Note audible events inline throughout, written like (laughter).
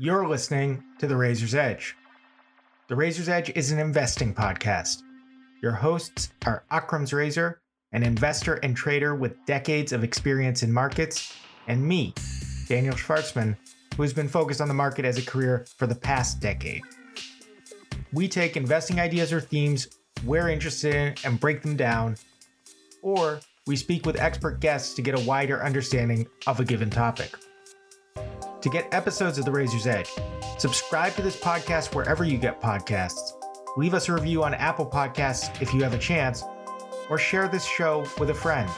You're listening to The Razor's Edge. The Razor's Edge is an investing podcast. Your hosts are Akram's Razor, an investor and trader with decades of experience in markets, and me, Daniel Shvartsman, who has been focused on the market as a career for the past decade. We take investing ideas or themes we're interested in and break them down, or we speak with expert guests to get a wider understanding of a given topic. To get episodes of The Razor's Edge, subscribe to this podcast wherever you get podcasts, leave us a review on Apple Podcasts if you have a chance, or share this show with a friend.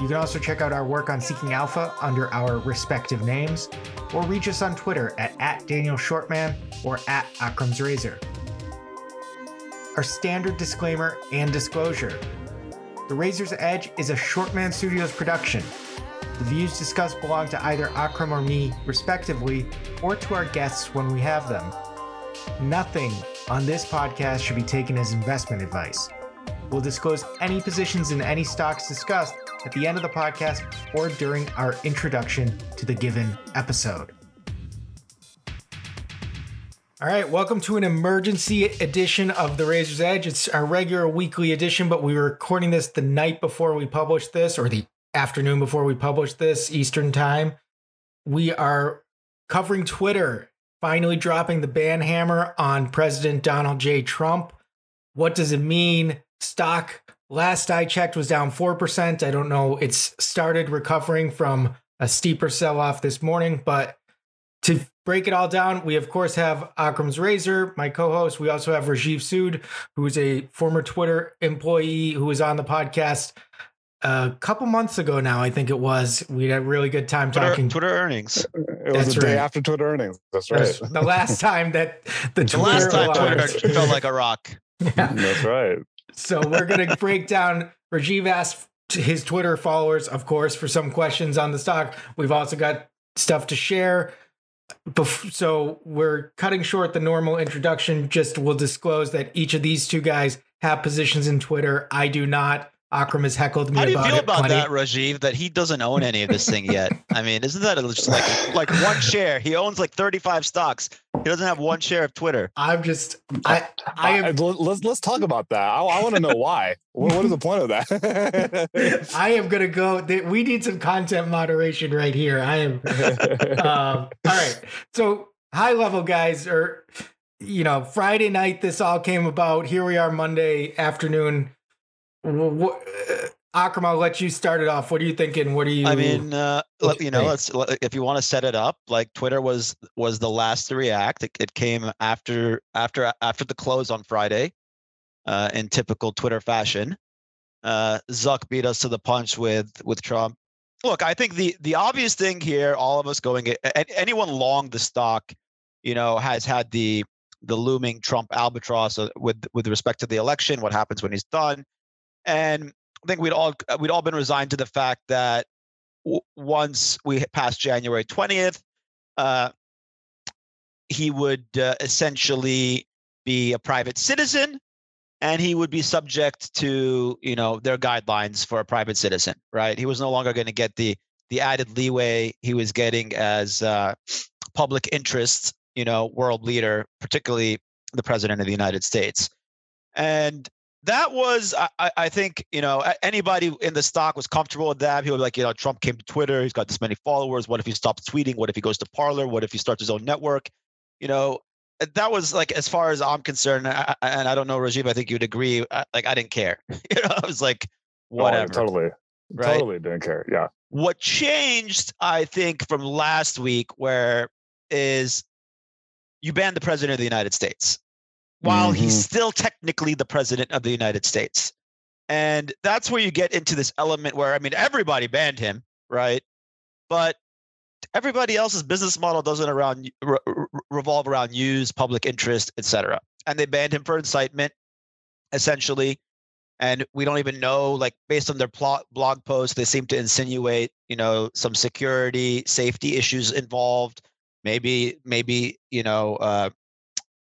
You can also check out our work on Seeking Alpha under our respective names, or reach us on Twitter at, at Daniel Shvartsman or at Akram's Razor. Our standard disclaimer and disclosure. The Razor's Edge is a Shvartsman Studios production. The views discussed belong to either Akram or me, respectively, or to our guests when we have them. Nothing on this podcast should be taken as investment advice. We'll disclose any positions in any stocks discussed at the end of the podcast or during our introduction to the given episode. All right, welcome to an emergency edition of The Razor's Edge. It's our regular weekly edition, but we were recording this the night before we published this, or the afternoon before we publish this, Eastern Time. We are covering Twitter, finally dropping the ban hammer on President Donald J. Trump. What does it mean? Stock, last I checked, was down 4%. I don't know. It's started recovering from a steeper sell off this morning, but to break it all down, we of course have Akram's Razor, my co-host. We also have Rajiv Sud, who is a former Twitter employee who was on the podcast a couple months ago now. I think it was. We had a really good time Twitter, talking. Twitter earnings. It was That's the day right. after Twitter earnings. That's right. That's the last (laughs) time that the, The last time Twitter Twitter felt like a rock. Yeah. That's right. So we're gonna (laughs) break down. Rajiv asked his Twitter followers, of course, for some questions on the stock. We've also got stuff to share. So we're cutting short the normal introduction. Just we'll disclose that each of these two guys have positions in Twitter. I do not. Akram has heckled me How do you about feel about plenty. that, Rajiv? That he doesn't own any of this thing yet. I mean, isn't that just like like one share? He owns like 35 stocks. He doesn't have one share of Twitter. I'm just. I. I I, am. let's let's talk about that. I, I want to know why. what, what is the point of that? (laughs) I am gonna go. We need some content moderation right here. I am. um, all right. So high level guys are, you know, Friday night. This all came about. Here we are, Monday afternoon. What, uh, Akram, I'll let you start it off. What are you thinking? What are you? I mean, uh, let- you know, let's let- if you want to set it up, like Twitter was was the last to react. It, it came after after after the close on Friday, uh, in typical Twitter fashion. Uh, Zuck beat us to the punch with with Trump. Look, I think the the obvious thing here, all of us going, anyone long the stock, you know, has had the the looming Trump albatross uh, with with respect to the election. What happens when he's done? And I think we'd all we'd all been resigned to the fact that w- once we passed January twentieth, uh, he would uh, essentially be a private citizen, and he would be subject to you know their guidelines for a private citizen. Right? He was no longer going to get the the added leeway he was getting as uh, public interest, you know, world leader, particularly the president of the United States, and that was I, I- think you know anybody in the stock was comfortable with that. He would be like, you know, Trump came to Twitter. He's got this many followers. What if he stops tweeting? What if he goes to Parler? What if he starts his own network? You know, uh, that was like as far as I'm concerned. I, and I don't know, Rajiv. I think you'd agree. I, like I didn't care. (laughs) you know, I was like, Oh, whatever. totally. Right? Totally didn't care. Yeah. What changed, I think, from last week, where is you banned the president of the United States while he's Mhm. still technically the president of the United States. And that's where you get into this element where, I mean, everybody banned him, right? But everybody else's business model doesn't around re- re- revolve around news, public interest, etc. And they banned him for incitement, essentially. And we don't even know, like, based on their plot, blog posts, they seem to insinuate, you know, some security, safety issues involved. Maybe, maybe, you know, uh,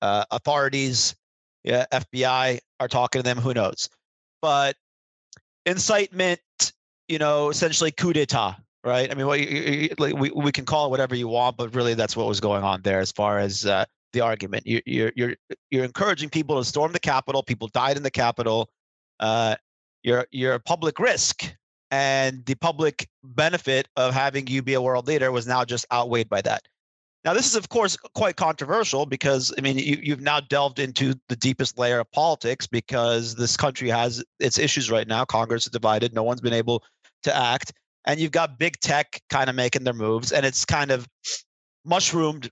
uh, authorities, yeah, FBI are talking to them. Who knows? But incitement, you know, essentially coup d'état, right? I mean, you, you, like, we we can call it whatever you want, but really that's what was going on there as far as uh, the argument. You, you're you're you're encouraging people to storm the Capitol. People died in the Capitol. Uh, you're you're a public risk, and the public benefit of having you be a world leader was now just outweighed by that. Now, this is, of course, quite controversial because, I mean, you, you've now delved into the deepest layer of politics because this country has its issues right now. Congress is divided. No one's been able to act. And you've got big tech kind of making their moves. And it's kind of mushroomed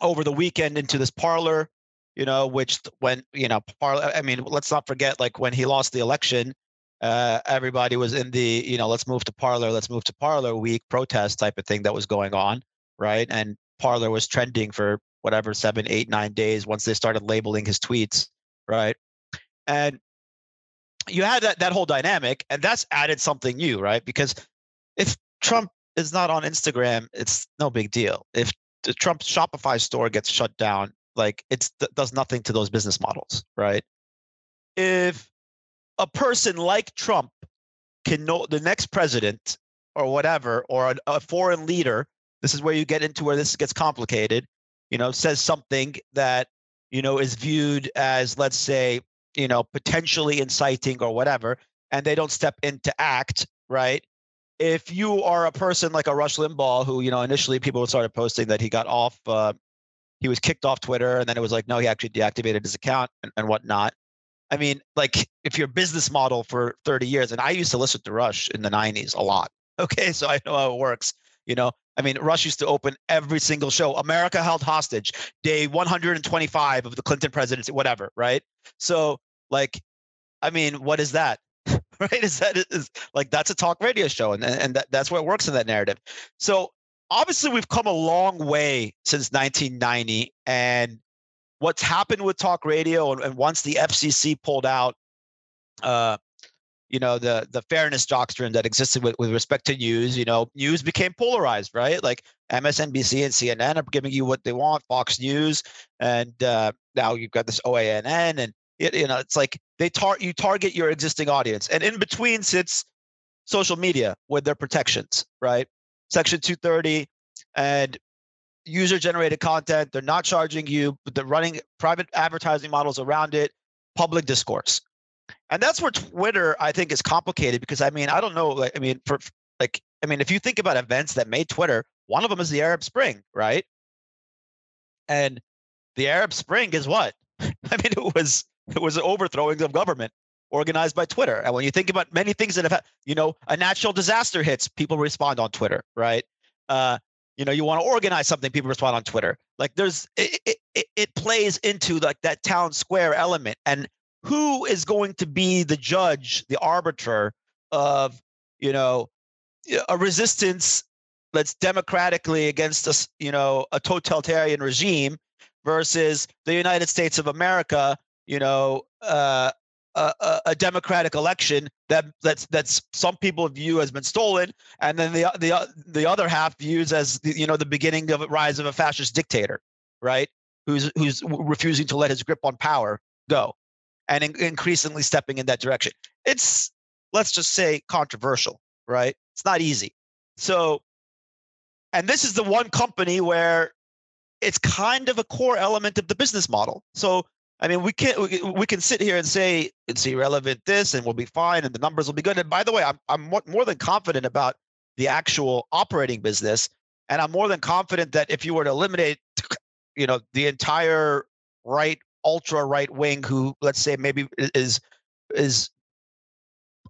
over the weekend into this Parler, you know, which when, you know, Parler, I mean, let's not forget, like when he lost the election, uh, everybody was in the, you know, let's move to Parler, let's move to Parler week protest type of thing that was going on. Right. And Parler was trending for whatever seven, eight, nine days once they started labeling his tweets, right? And you had that that whole dynamic, and that's added something new, right? Because if Trump is not on Instagram, it's no big deal. If the Trump Shopify store gets shut down, like it does nothing to those business models, right? If a person like Trump can know the next president or whatever, or a, a foreign leader this is where you get into where this gets complicated. You know, says something that you know is viewed as, let's say, you know, potentially inciting or whatever, and they don't step in to act right. If you are a person like a Rush Limbaugh, who you know initially people started posting that he got off, uh, he was kicked off Twitter, and then it was like, no, he actually deactivated his account and, and whatnot. I mean, like if your business model for 30 years, and I used to listen to Rush in the 90s a lot. (laughs) Okay, so I know how it works. You know, I mean, Rush used to open every single show. America held hostage, day 125 of the Clinton presidency, whatever, right? So, like, I mean, what is that? (laughs) right? Is that is like that's a talk radio show, and and that, that's what works in that narrative. So obviously, we've come a long way since 1990, and what's happened with talk radio, and, and once the FCC pulled out uh, you know the the fairness doctrine that existed with, with respect to news you know news became polarized right? Like msnbc and cnn are giving you what they want fox news and uh, now you've got this oann and it, you know it's like they tar- you target your existing audience and in between sits social media with their protections right? Section 230 and user generated content they're not charging you but they're running private advertising models around it public discourse and that's where Twitter, I think, is complicated because I mean, I don't know. Like, I mean, for like, I mean, if you think about events that made Twitter, one of them is the Arab Spring, right? And the Arab Spring is what? (laughs) I mean, it was it was overthrowing of government organized by Twitter. And when you think about many things that have, you know, a natural disaster hits, people respond on Twitter, right? Uh, you know, you want to organize something, people respond on Twitter. Like there's, it, it, it plays into like that town square element. And who is going to be the judge, the arbiter of, you know, a resistance that's democratically against a, you know, a totalitarian regime versus the United States of America, you know, uh, a, a, democratic election that that's that's some people view has been stolen, and then the the the other half views as the, you know the beginning of a rise of a fascist dictator, right? Who's who's refusing to let his grip on power go and in- increasingly stepping in that direction. It's, let's just say, controversial, right? It's not easy. So, and this is the one company where it's kind of a core element of the business model. So, I mean, we can we, we can sit here and say it's irrelevant this, and we'll be fine, and the numbers will be good. And by the way, I'm I'm more than confident about the actual operating business, and I'm more than confident that if you were to eliminate, you know, the entire right ultra right wing who, let's say, maybe is is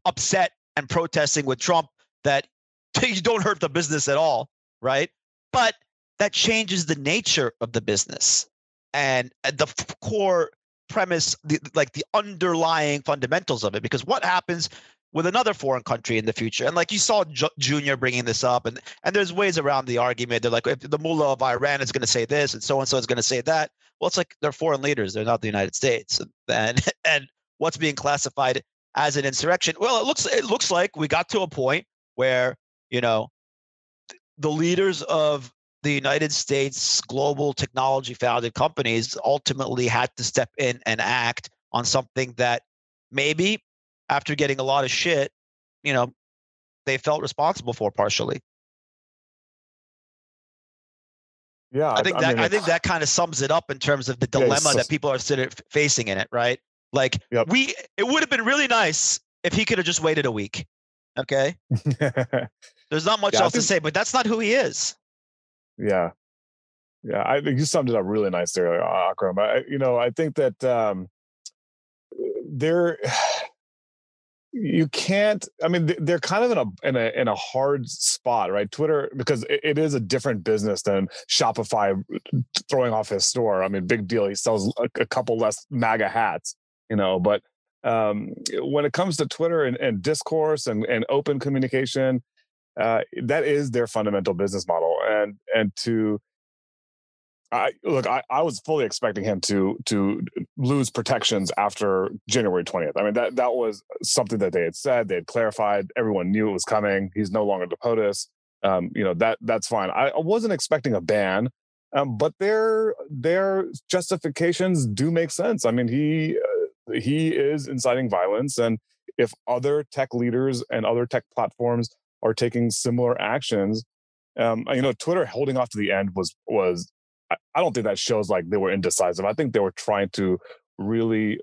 upset and protesting with Trump that (laughs) you don't hurt the business at all, right? But that changes the nature of the business and uh, the core premise, the, like the underlying fundamentals of it. Because what happens with another foreign country in the future? And like you saw J- Junior bringing this up, and and there's ways around the argument. They're like, if the mullah of Iran is going to say this, and so and so is going to say that. Well, it's like they're foreign leaders; they're not the United States, and (laughs) and what's being classified as an insurrection? Well, it looks it looks like we got to a point where you know the leaders of the United States global technology founded companies ultimately had to step in and act on something that maybe after getting a lot of shit, you know, they felt responsible for partially. Yeah, I think I, that I, mean, I think that kind of sums it up in terms of the dilemma yeah, that people are sitting facing in it, right? Like yep. we, it would have been really nice if he could have just waited a week. Okay, (laughs) there's not much yeah, else think, to say, but that's not who he is. Yeah, yeah, I think you summed it up really nice there, Akram. I, you know, I think that um, there. (sighs) you can't. I mean, they- they're kind of in a in a in a hard spot, right? Twitter because it, it is a different business than Shopify throwing off his store. I mean, big deal. He sells a, a couple less MAGA hats, you know, but um, when it comes to Twitter and, and discourse and, and open communication, uh, that is their fundamental business model. And and to I look, I, I was fully expecting him to to lose protections after January 20th. I mean, that that was something that they had said, they had clarified, everyone knew it was coming. He's no longer the POTUS. Um, you know, that that's fine. I, wasn't expecting a ban. Um, but their their justifications do make sense. I mean, he uh, he is inciting violence, and if other tech leaders and other tech platforms are taking similar actions, um, you know, Twitter holding off to the end was was I, don't think that shows like they were indecisive. I think they were trying to really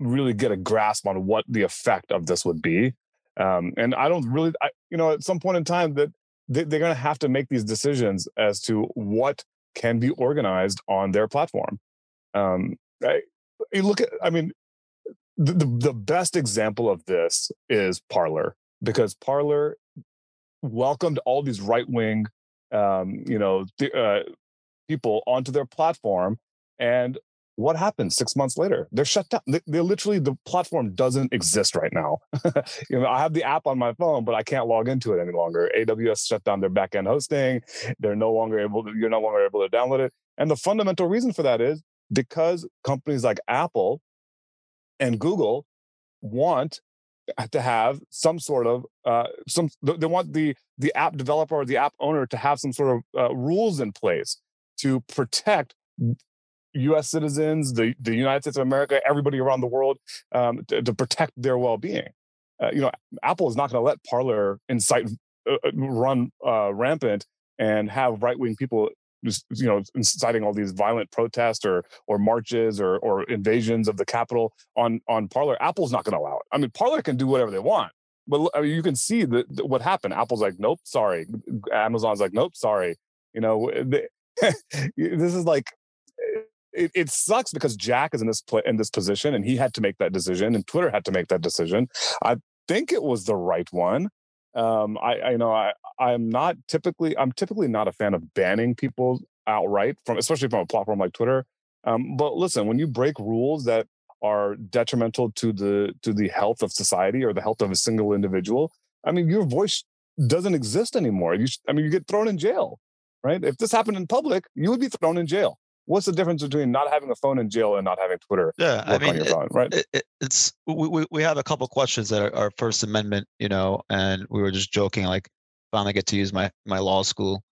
really get a grasp on what the effect of this would be. Um, and I don't really, I, you know, at some point in time that they, they're going to have to make these decisions as to what can be organized on their platform. Um, I, you look at, I mean, the, the, the best example of this is Parler because Parler welcomed all these right wing, um, you know, uh, people onto their platform. And what happened six months later? They're shut down. They, they literally, the platform doesn't exist right now. (laughs) you know, I have the app on my phone, but I can't log into it any longer. AWS shut down their backend hosting. They're no longer able to, you're no longer able to download it. And the fundamental reason for that is because companies like Apple and Google want to have some sort of uh, some they want the the app developer or the app owner to have some sort of uh, rules in place to protect U.S. citizens, the the United States of America, everybody around the world, um, to, to protect their well being. Uh, you know, Apple is not going to let Parler incite uh, run uh, rampant and have right wing people just you know inciting all these violent protests or or marches or or invasions of the Capitol on on Parler. Apple's not going to allow it. I mean, Parler can do whatever they want, but I mean, you can see that what happened. Apple's like, nope, sorry. Amazon's like, nope, sorry. You know, this is like. It, it sucks because Jack is in this play, in this position, and he had to make that decision, and Twitter had to make that decision. I think it was the right one. Um, I, I you know I I'm not typically I'm typically not a fan of banning people outright from especially from a platform like Twitter. Um, but listen, when you break rules that are detrimental to the to the health of society or the health of a single individual, I mean your voice doesn't exist anymore. You I mean you get thrown in jail, right? If this happened in public, you would be thrown in jail. What's the difference between not having a phone in jail and not having Twitter Yeah, work I mean, on your it- phone, right? it, it, it's we, we we have a couple questions that are, are First Amendment, you know, and we were just joking, like finally get to use my my law school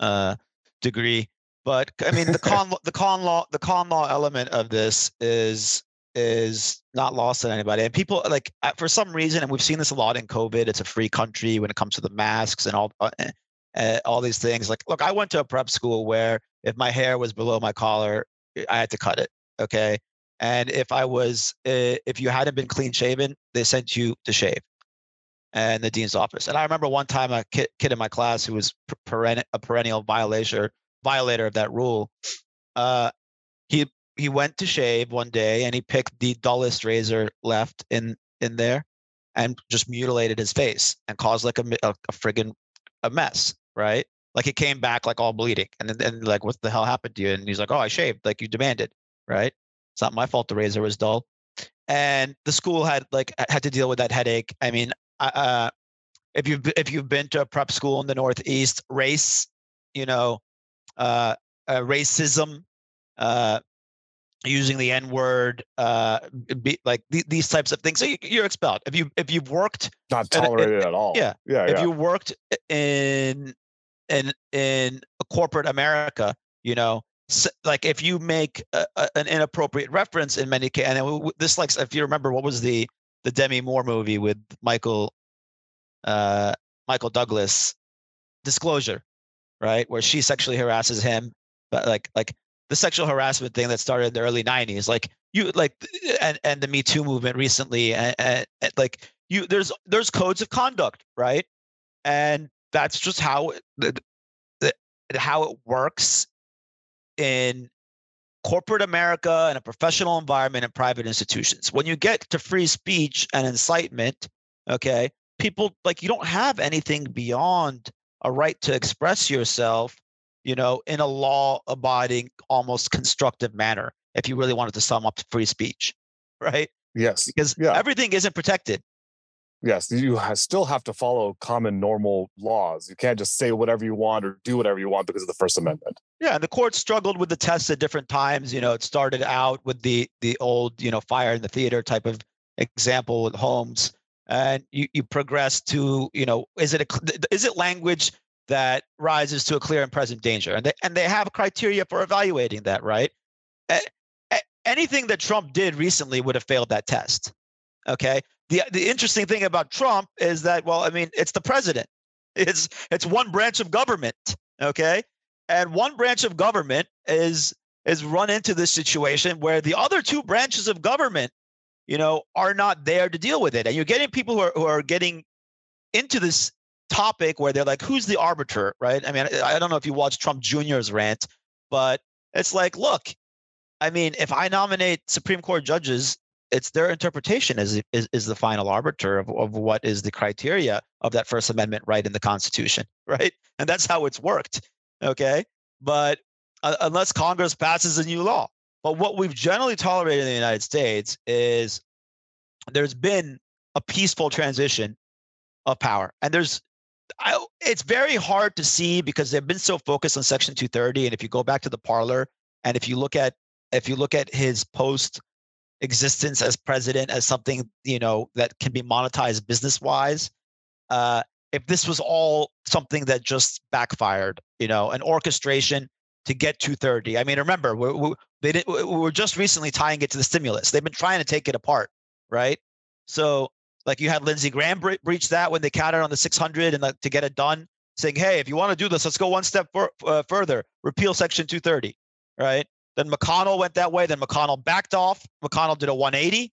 uh, degree. But I mean, the con (laughs) the con law the con law element of this is is not lost on anybody. And people like for some reason, and we've seen this a lot in COVID. It's a free country when it comes to the masks and all uh, uh, all these things. Like, look, I went to a prep school where if my hair was below my collar, I had to cut it. Okay. And if I was, uh, if you hadn't been clean shaven, they sent you to shave and the dean's office. And I remember one time a kid, kid in my class who was peren- a perennial violator, violator of that rule. Uh, he he went to shave one day and he picked the dullest razor left in in there, and just mutilated his face and caused like a a, a friggin' a mess, right? Like it came back like all bleeding, and then and like what the hell happened to you? And he's like, oh, I shaved, like you demanded, right? It's not my fault the razor was dull. And the school had like had to deal with that headache. I mean, uh, if you've if you've been to a prep school in the Northeast, race, you know, uh, uh, racism, uh, using the N word, uh, be, like th- these types of things. So you, you're expelled if you if you've worked Not and it- tolerated at all. yeah, yeah, if yeah. you worked in in in a corporate America, you know, s- like if you make a, a, an inappropriate reference in many cases, and this like if you remember what was the the Demi Moore movie with Michael uh Michael Douglas, Disclosure, right? Where she sexually harasses him, but like like the sexual harassment thing that started in the early 90s like you like and and the me too movement recently and, and, and like you there's there's codes of conduct right and that's just how the, the, how it works in corporate America and a professional environment and private institutions. When you get to free speech and incitement, okay, people like you don't have anything beyond a right to express yourself you know, in a law abiding, almost constructive manner, if you really wanted to sum up free speech, (laughs) right? Yes. Because yeah. everything isn't protected. Yes, you still have to follow common normal laws. You can't just say whatever you want or do whatever you want because of the First Amendment. Yeah, and the court struggled with the tests at different times. You know, it started out with the the old, you know, fire in the theater type of example with Holmes, and you you progress to, you know, is it a is it language that rises to a clear and present danger. And they, and they have criteria for evaluating that, right? anything that Trump did recently would have failed that test. Okay. The, the interesting thing about Trump is that, well, I mean, it's the president. (laughs) It's it's one branch of government. Okay. And one branch of government is is run into this situation where the other two branches of government, you know, are not there to deal with it. And you're getting people who are who are getting into this topic where they're like, who's the arbiter, right? I mean, I don't know if you watched Trump Jr.'s rant, but it's like, look, I mean, if I nominate Supreme Court judges, it's their interpretation is, is, is the final arbiter of, of what is the criteria of that First Amendment right in the Constitution, (laughs) right? And that's how it's worked, okay? But uh, unless Congress passes a new law. But what we've generally tolerated in the United States is there's been a peaceful transition of power. And there's I, it's very hard to see because they've been so focused on Section 230. And if you go back to the Parler, and if you look at if you look at his post existence as president as something you know that can be monetized business wise, uh, if this was all something that just backfired, you know, an orchestration to get 230. I mean, remember, we we they did, we were just recently tying it to the stimulus. They've been trying to take it apart, right? So like you had Lindsey Graham bre- breach that when they counted on the 600 and the, to get it done, saying, "Hey, if you want to do this, let's go one step for, uh, further. Repeal Section 230." Right? Then McConnell went that way. Then McConnell backed off. McConnell did a 180.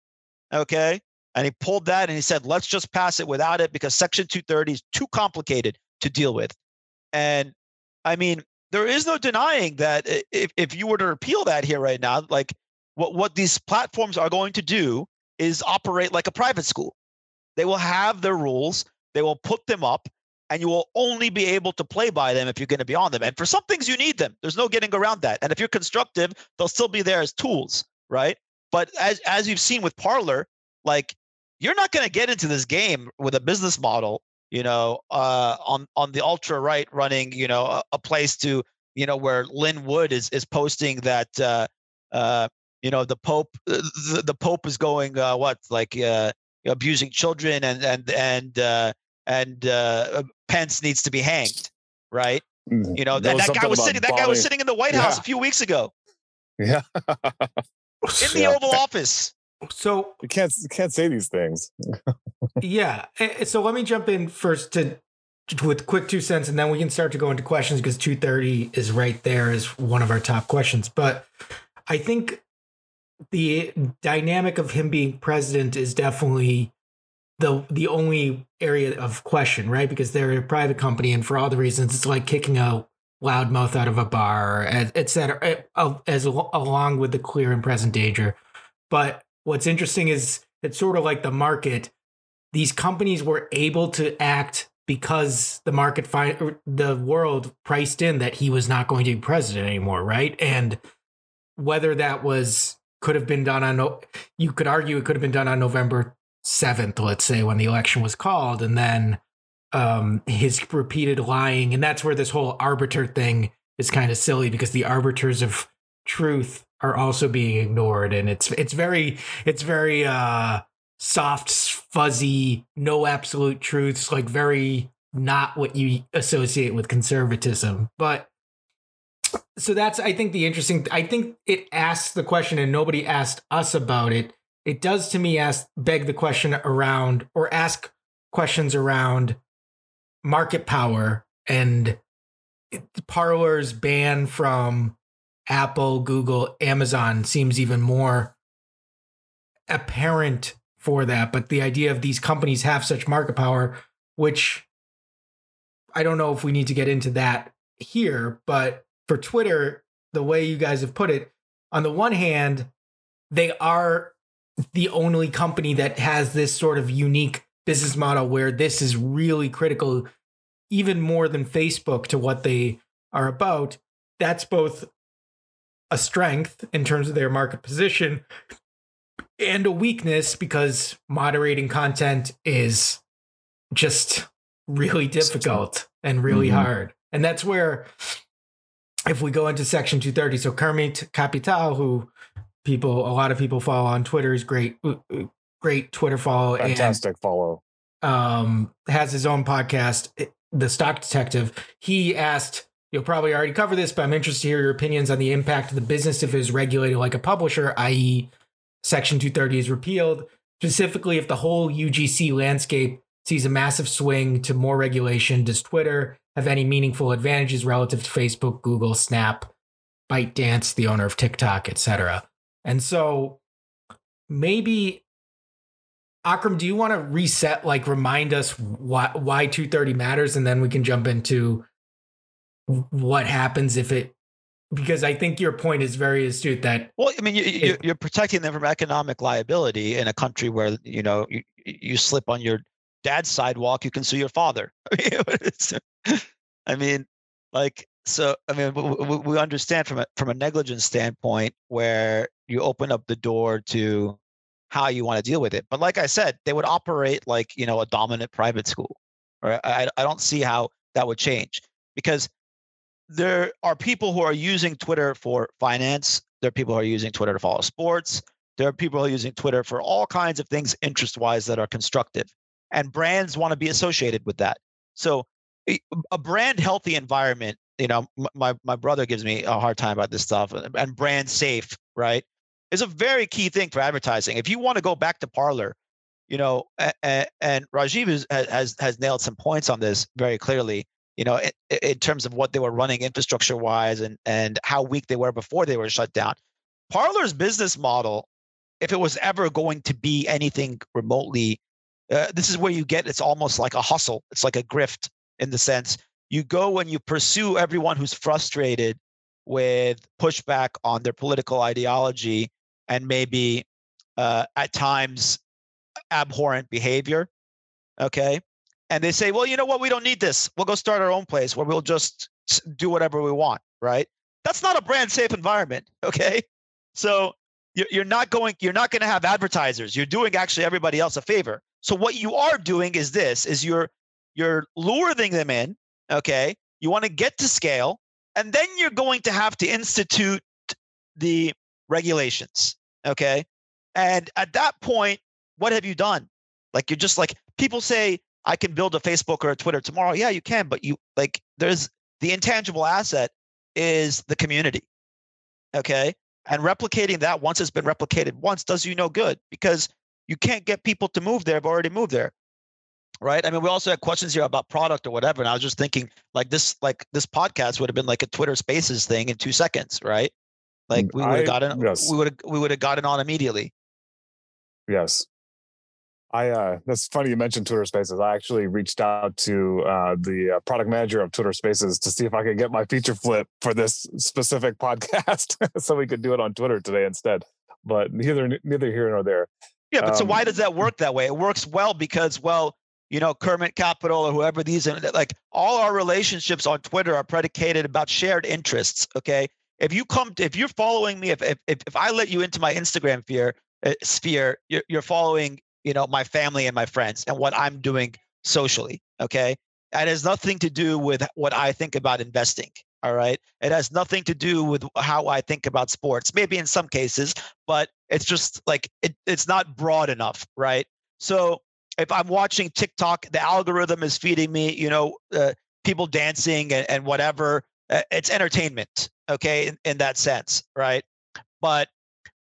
Okay, and he pulled that and he said, "Let's just pass it without it because Section 230 is too complicated to deal with." And I mean, there is no denying that if if you were to repeal that here right now, like what what these platforms are going to do is operate like a private school they will have their rules, they will put them up, and you will only be able to play by them if you're going to be on them. And for some things, you need them. There's no getting around that. And if you're constructive, they'll still be there as tools, right? But as as you've seen with Parler, like you're not going to get into this game with a business model, you know, uh, on on the ultra right running, you know, a, a, place to, you know, where Lin Wood is is posting that, uh, uh, you know, the Pope, uh, the, the Pope is going uh, what like uh, abusing children and and and uh, and uh, Pence needs to be hanged, right? Mm-hmm. You know that, that guy was sitting. That guy was sitting in the White House yeah. a few weeks ago. Yeah, (laughs) in the yeah. Oval Office. So you can't you can't say these things. (laughs) yeah. So let me jump in first to with quick two cents, and then we can start to go into questions because two thirty is right there is one of our top questions. But I think the dynamic of him being president is definitely the the only area of question, right? Because they're a private company, and for all the reasons, it's like kicking a loudmouth out of a bar, etc. Eh, as along with the clear and present danger. But what's interesting is it's sort of like the market. These companies were able to act because the market, fi- the world priced in that he was not going to be president anymore, right? And whether that was could have been done on you could argue it could have been done on November 7th let's say when the election was called and then um, his repeated lying and that's where this whole arbiter thing is kind of silly because the arbiters of truth are also being ignored and it's it's very it's very uh soft fuzzy no absolute truths like very not what you associate with conservatism. But so that's I think the interesting. I think it asks the question, and nobody asked us about it. It does to me ask beg the question around or ask questions around market power and Parler's ban from Apple, Google, Amazon seems even more apparent for that. But the idea of these companies have such market power, which I don't know if we need to get into that here, but for Twitter, the way you guys have put it, on the one hand, they are the only company that has this sort of unique business model where this is really critical, even more than Facebook to what they are about. That's both a strength in terms of their market position and a weakness because moderating content is just really difficult and really mm-hmm. hard. And that's where, if we go into section 230, so Kermit Capital, who people, a lot of people follow on Twitter, is great, uh, uh, great Twitter follow. Fantastic and, follow. Um, has his own podcast, eh, The Stock Detective. He asked, You'll probably already cover this, but I'm interested to hear your opinions on the impact of the business if it is regulated like a publisher, i.e., Section 230 is repealed. Specifically, if the whole UGC landscape sees a massive swing to more regulation, does Twitter have any meaningful advantages relative to Facebook, Google, Snap, ByteDance, the owner of TikTok, etc.? And so maybe Akram, do you want to reset, like remind us why why 230 matters, and then we can jump into what happens if it because I think your point is very astute that well, I mean, you, are protecting them from economic liability in a country where you know you, you slip on your dad's sidewalk, you can sue your father. (laughs) I mean, (laughs) like so. I mean, we, we understand from a from a negligence standpoint where you open up the door to how you want to deal with it. But like I said, they would operate like you know a dominant private school. Right? I I don't see how that would change because there are people who are using Twitter for finance. There are people who are using Twitter to follow sports. There are people who are using Twitter for all kinds of things interest wise that are constructive. And brands want to be associated with that. So a brand healthy environment, you know, my, my brother gives me a hard time about this stuff and brand safe, right? Is a very key thing for advertising. If you want to go back to Parler, you know, and, and Rajiv has, has nailed some points on this very clearly you know, in, in terms of what they were running infrastructure wise and and how weak they were before they were shut down. Parler's business model, if it was ever going to be anything remotely, uh, this is where you get it's almost like a hustle. It's like a grift in the sense you go and you pursue everyone who's frustrated with pushback on their political ideology and maybe uh, at times abhorrent behavior. Okay and they say, well, you know what? We don't need this. We'll go start our own place where we'll just do whatever we want, right? That's not a brand safe environment, (laughs) okay? So you're not going, you're not going to have advertisers. You're doing actually everybody else a favor. So what you are doing is this: is you're you're luring them in, okay? You want to get to scale, and then you're going to have to institute the regulations, okay? And at that point, what have you done? Like you're just like people say, I can build a Facebook or a Twitter tomorrow. Yeah, you can, but you like there's the intangible asset is the community. Okay. And replicating that once it's been replicated once does you no good because you can't get people to move there. Have already moved there. Right. I mean, we also had questions here about product or whatever. And I was just thinking like this, like this podcast would have been like a Twitter spaces thing in two seconds, right? Like mm, we would have gotten yes. we would have we would have gotten on immediately. Yes. I uh, that's funny you mentioned Twitter Spaces. I actually reached out to uh, the uh, product manager of Twitter Spaces to see if I could get my feature flip for this specific (laughs) podcast, (laughs) so we could do it on Twitter today instead. But neither neither here nor there. Yeah, but um, so why does that work that way? It works well because well, you know, Kermit Capital or whoever these are, like all our relationships on Twitter are predicated about shared interests. Okay, if you come, to, if you're following me, if if if I let you into my Instagram sphere, uh, sphere, you're, you're following you know my family and my friends and what i'm doing socially okay? It has nothing to do with what i think about investing all right? It has nothing to do with how i think about sports maybe in some cases but it's just like it, it's not broad enough right? So if i'm watching tiktok the algorithm is feeding me you know uh, people dancing and, and whatever uh, it's entertainment okay in, in that sense right but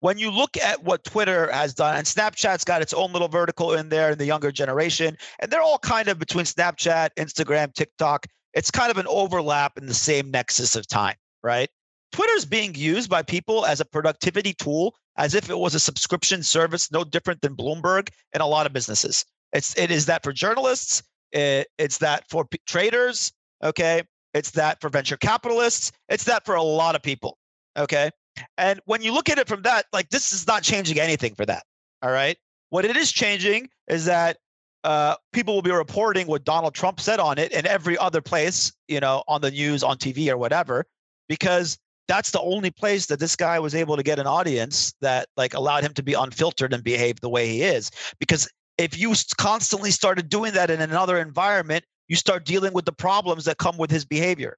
when you look at what Twitter has done, and Snapchat's got its own little vertical in there in the younger generation, and they're all kind of between Snapchat, Instagram, TikTok. it's kind of an overlap in the same nexus of time, right? Twitter is being used by people as a productivity tool, as if it was a subscription service, no different than Bloomberg and a lot of businesses. It's it is that for journalists, it, it's that for p- traders, okay? It's that for venture capitalists, it's that for a lot of people, okay? And when you look at it from that, like this is not changing anything for that. All right. What it is changing is that uh, people will be reporting what Donald Trump said on it in every other place, you know, on the news, on TV, or whatever, because that's the only place that this guy was able to get an audience that like allowed him to be unfiltered and behave the way he is. Because if you constantly started doing that in another environment, you start dealing with the problems that come with his behavior.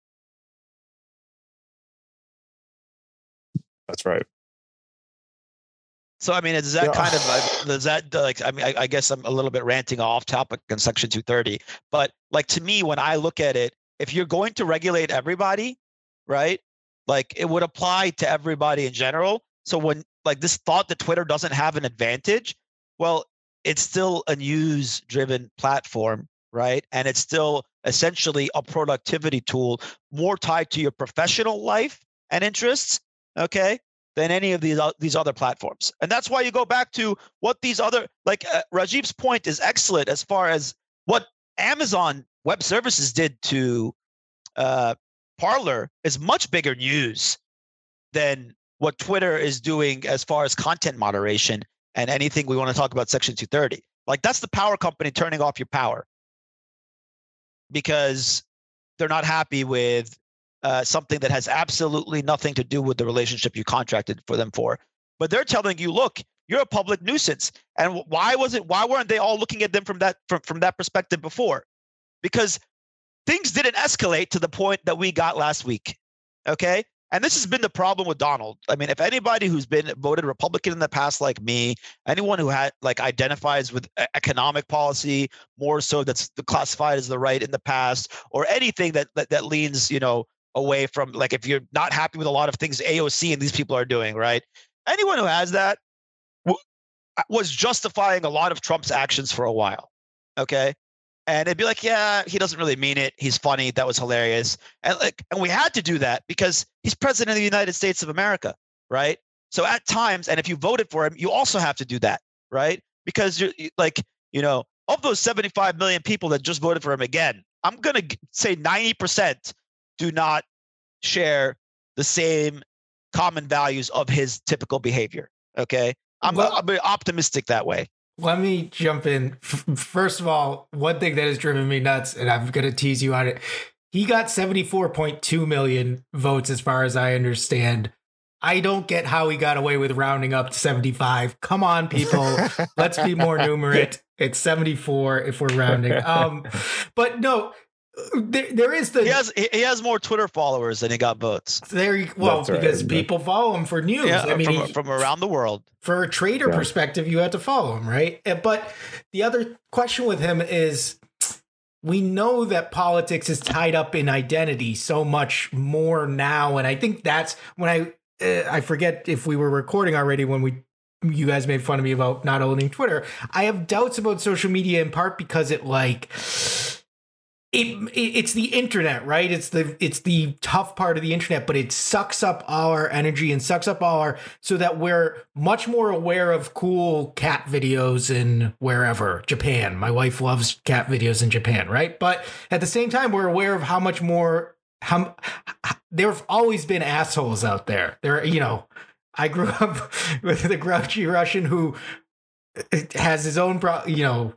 That's right. So I mean, is that yeah. kind of does that like? I mean, I, I, guess I'm a little bit ranting off topic in Section 230, but like to me, when I look at it, if you're going to regulate everybody, right? Like it would apply to everybody in general. So when like this thought that Twitter doesn't have an advantage, well, it's still a news-driven platform, right? And it's still essentially a productivity tool, more tied to your professional life and interests okay, than any of these these other platforms. And that's why you go back to what these other like uh, Rajiv's point is excellent as far as what Amazon Web Services did to uh, Parler is much bigger news than what Twitter is doing as far as content moderation and anything we want to talk about Section 230. Like that's the power company turning off your power because they're not happy with uh, something that has absolutely nothing to do with the relationship you contracted for them for. But they're telling you, look, you're a public nuisance. And why was it? Why weren't they all looking at them from that from, from that perspective before? Because things didn't escalate to the point that we got last week. Okay. And this has been the problem with Donald. I mean, if anybody who's been voted Republican in the past, like me, anyone who had like identifies with economic policy more so that's classified as the right in the past, or anything that that, that leans, you know, away from like if you're not happy with a lot of things AOC and these people are doing, right? Anyone who has that w- uh, was justifying a lot of Trump's actions for a while. Okay. And it'd be like, yeah, he doesn't really mean it. He's funny. That was hilarious. And like, and we had to do that because he's president of the United States of America, right? So at times, and if you voted for him, you also have to do that, right? Because you're like, you know, of those 75 million people that just voted for him again, I'm gonna say 90% do not share the same common values of his typical behavior. Okay. I'm, well, I'm optimistic that way. Let me jump in. First of all, one thing that has driven me nuts, and I'm going to tease you on it. He got 74.2 million votes, as far as I understand. I don't get how he got away with rounding up to 75. Come on, people. Let's be more (laughs) numerate. It's 74 if we're rounding. (laughs) Um, but no, there, there is the he has he has more Twitter followers than he got votes. There, you, well, right, because people follow him for news. Yeah, I mean, from, he, from around the world. For a trader yeah. perspective, you have to follow him, right? But the other question with him is, we know that politics is tied up in identity so much more now, and I think that's when I uh, I forget if we were recording already when we you guys made fun of me about not owning Twitter. I have doubts about social media in part because it like it, it's the internet, right? It's the it's the tough part of the internet, but it sucks up all our energy and sucks up all our so that we're much more aware of cool cat videos in wherever Japan. My wife loves cat videos in Japan, right? But at the same time, we're aware of how much more how there've always been assholes out there. There, you know, I grew (laughs) up with the grouchy Russian who uh, has his own, you know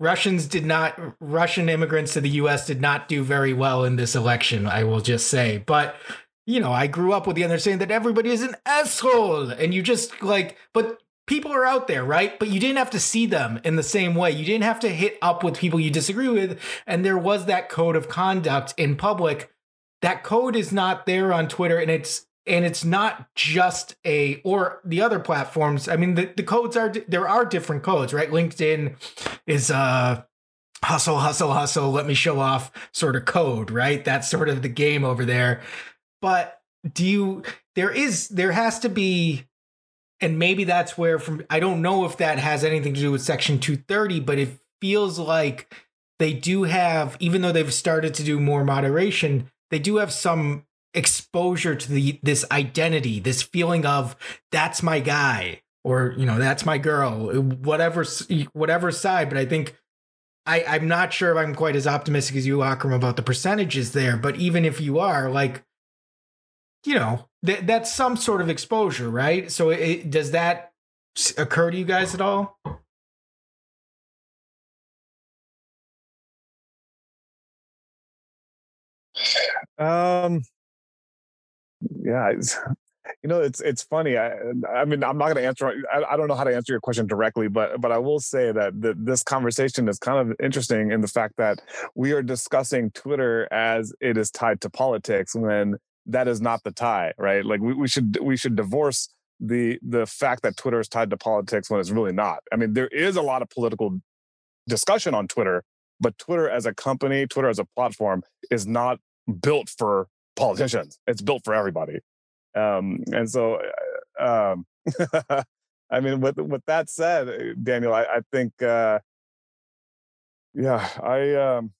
Russians did not Russian immigrants to the US did not do very well in this election, I will just say. But you know, I grew up with the understanding that everybody is an asshole and you just like but people are out there, right? But you didn't have to see them in the same way. You didn't have to hit up with people you disagree with and there was that code of conduct in public. That code is not there on Twitter and it's and it's not just a or the other platforms. I mean the, the codes are there are different codes right? Linkedin is uh hustle hustle hustle let me show off sort of code right? That's sort of the game over there. But do you there is there has to be and maybe that's where from i don't know if that has anything to do with section 230 but it feels like they do have, even though they've started to do more moderation, they do have some exposure to the this identity, this feeling of that's my guy or you know that's my girl, whatever whatever side. But I think I I'm not sure if I'm quite as optimistic as you, Akram, about the percentages there. But even if you are, like, you know, th- that's some sort of exposure, right? So it, does that occur to you guys at all? Um, yeah, (laughs) you know, it's it's funny. I I mean, I'm not going to answer. I, I don't know how to answer your question directly, but but I will say that the, this conversation is kind of interesting in the fact that we are discussing Twitter as it is tied to politics when that is not the tie, right? Like we, we should we should divorce the the fact that Twitter is tied to politics when it's really not. I mean, there is a lot of political discussion on Twitter, but Twitter as a company, Twitter as a platform is not built for politicians. It's built for everybody. Um, and so, uh, um, (laughs) I mean, with with that said, uh, Daniel, I, I think, uh, yeah, I um,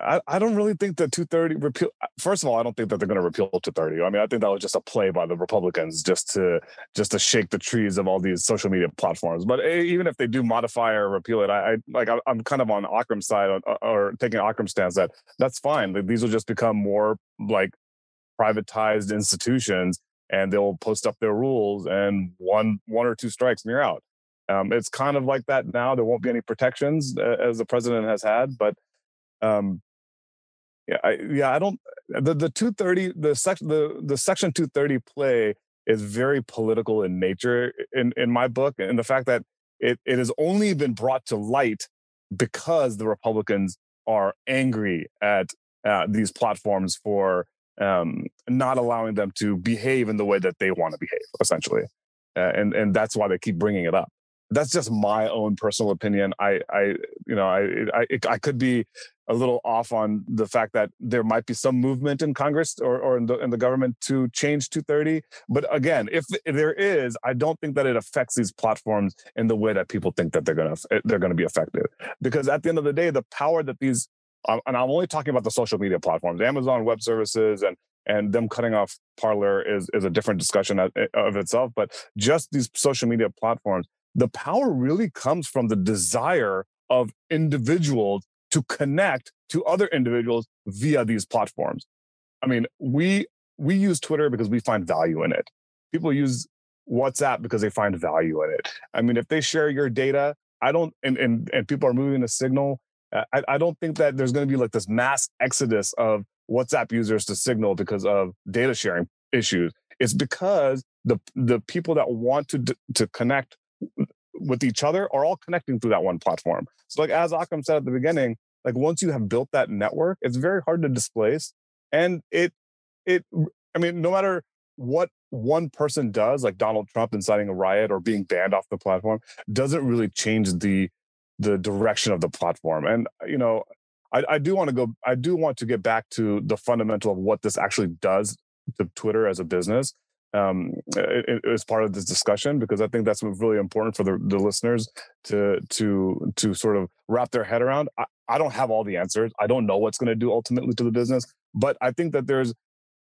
I, I don't really think that 230 repeal. First of all, I don't think that they're going to repeal 230. I mean, I think that was just a play by the Republicans just to just to shake the trees of all these social media platforms. But eh, even if they do modify or repeal it, I, I like I, am kind of on Akram's side or, uh, or taking Akram's stance that that's fine. Like, these will just become more like privatized institutions, and they'll post up their rules, and one one or two strikes, and you're out. Um, it's kind of like that now. There won't be any protections uh, as the president has had, but um, yeah, I, yeah, I don't. The the two thirty the section the the section two thirty play is very political in nature in in my book, and the fact that it it has only been brought to light because the Republicans are angry at uh, these platforms for um, not allowing them to behave in the way that they want to behave, essentially, uh, and and that's why they keep bringing it up that's just my own personal opinion. I, I, you know, I, I, I could be a little off on the fact that there might be some movement in Congress or, or in the in the government to change 230. But again, if, there is, I don't think that it affects these platforms in the way that people think that they're gonna eh, they're gonna be affected. Because at the end of the day, the power that these uh, and I'm only talking about the social media platforms, Amazon Web Services, and and them cutting off Parler is is a different discussion uh, of itself. But just these social media platforms, the power really comes from the desire of individuals to connect to other individuals via these platforms. I mean, we we use Twitter because we find value in it. People use WhatsApp because they find value in it. I mean, if they share your data, I don't, and and, and people are moving a Signal. Uh, I, I don't think that there's going to be like this mass exodus of WhatsApp users to Signal because of data sharing issues. It's because the the people that want to to connect with each other are all connecting through that one platform. So, like as Akram said at the beginning, like once you have built that network, it's very hard to displace. And it, it, I mean, no matter what one person does, like Donald Trump inciting a riot or being banned off the platform, doesn't really change the the direction of the platform. And you know, I, I do want to go. I do want to get back to the fundamental of what this actually does to Twitter as a business um, as part of this discussion because I think that's really important for the, the listeners to to to sort of wrap their head around. I, I don't have all the answers. I don't know what's going to do ultimately to the business, but I think that there's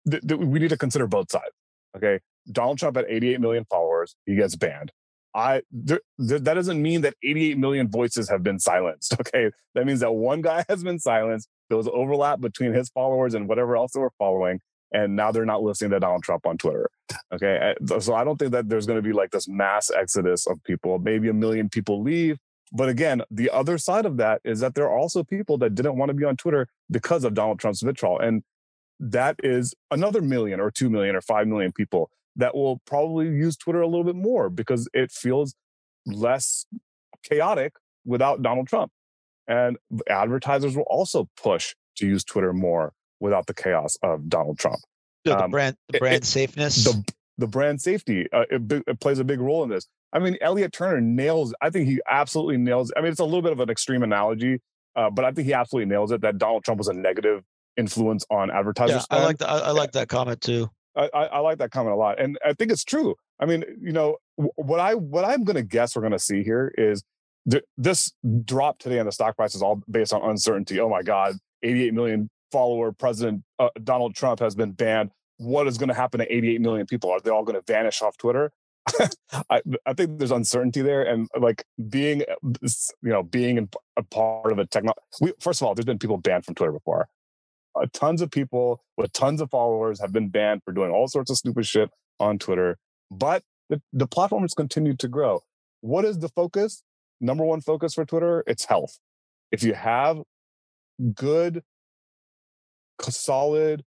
th- th- we need to consider both sides. Okay, Donald Trump had 88 million followers. He gets banned. I that doesn't mean that 88 million voices have been silenced. (laughs) Okay, that means that one guy (laughs) has been silenced. There was overlap between his followers and whatever else they were following, and now they're not listening to Donald Trump on Twitter. Okay, eh, so I don't think that there's going to be like this mass exodus of people. Maybe a million people leave, but again, the other side of that is that there are also people that didn't want to be on Twitter because of Donald Trump's vitriol, and that is another million or two million or five million people that will probably use Twitter a little bit more because it feels less chaotic without Donald Trump. And advertisers will also push to use Twitter more without the chaos of Donald Trump. So the um, brand, the brand it, safeness, the the brand safety, uh, it, it, plays a big role in this. I mean, Elliot Turner nails. I think he absolutely nails. I mean, it's a little bit of an extreme analogy, uh, but I think he absolutely nails it. That Donald Trump was a negative influence on advertisers. Yeah, I like that. I, I like that comment too. I, I, I, like that comment a lot, and I think it's true. I mean, you know, what I what I'm going to guess we're going to see here is th- this drop today in the stock price is all based on uncertainty. Oh my God, 88 million follower President uh, Donald Trump has been banned. What is going to happen to 88 million people? Are they all going to vanish off Twitter? (laughs) I, I think there's uncertainty there, and like being, you know, being a part of a technology. First of all, there's been people banned from Twitter before. Uh, tons of people with tons of followers have been banned for doing all sorts of stupid shit on Twitter, but the, the platform has continued to grow. What is the focus? Number one focus for Twitter? It's health. If you have good, solid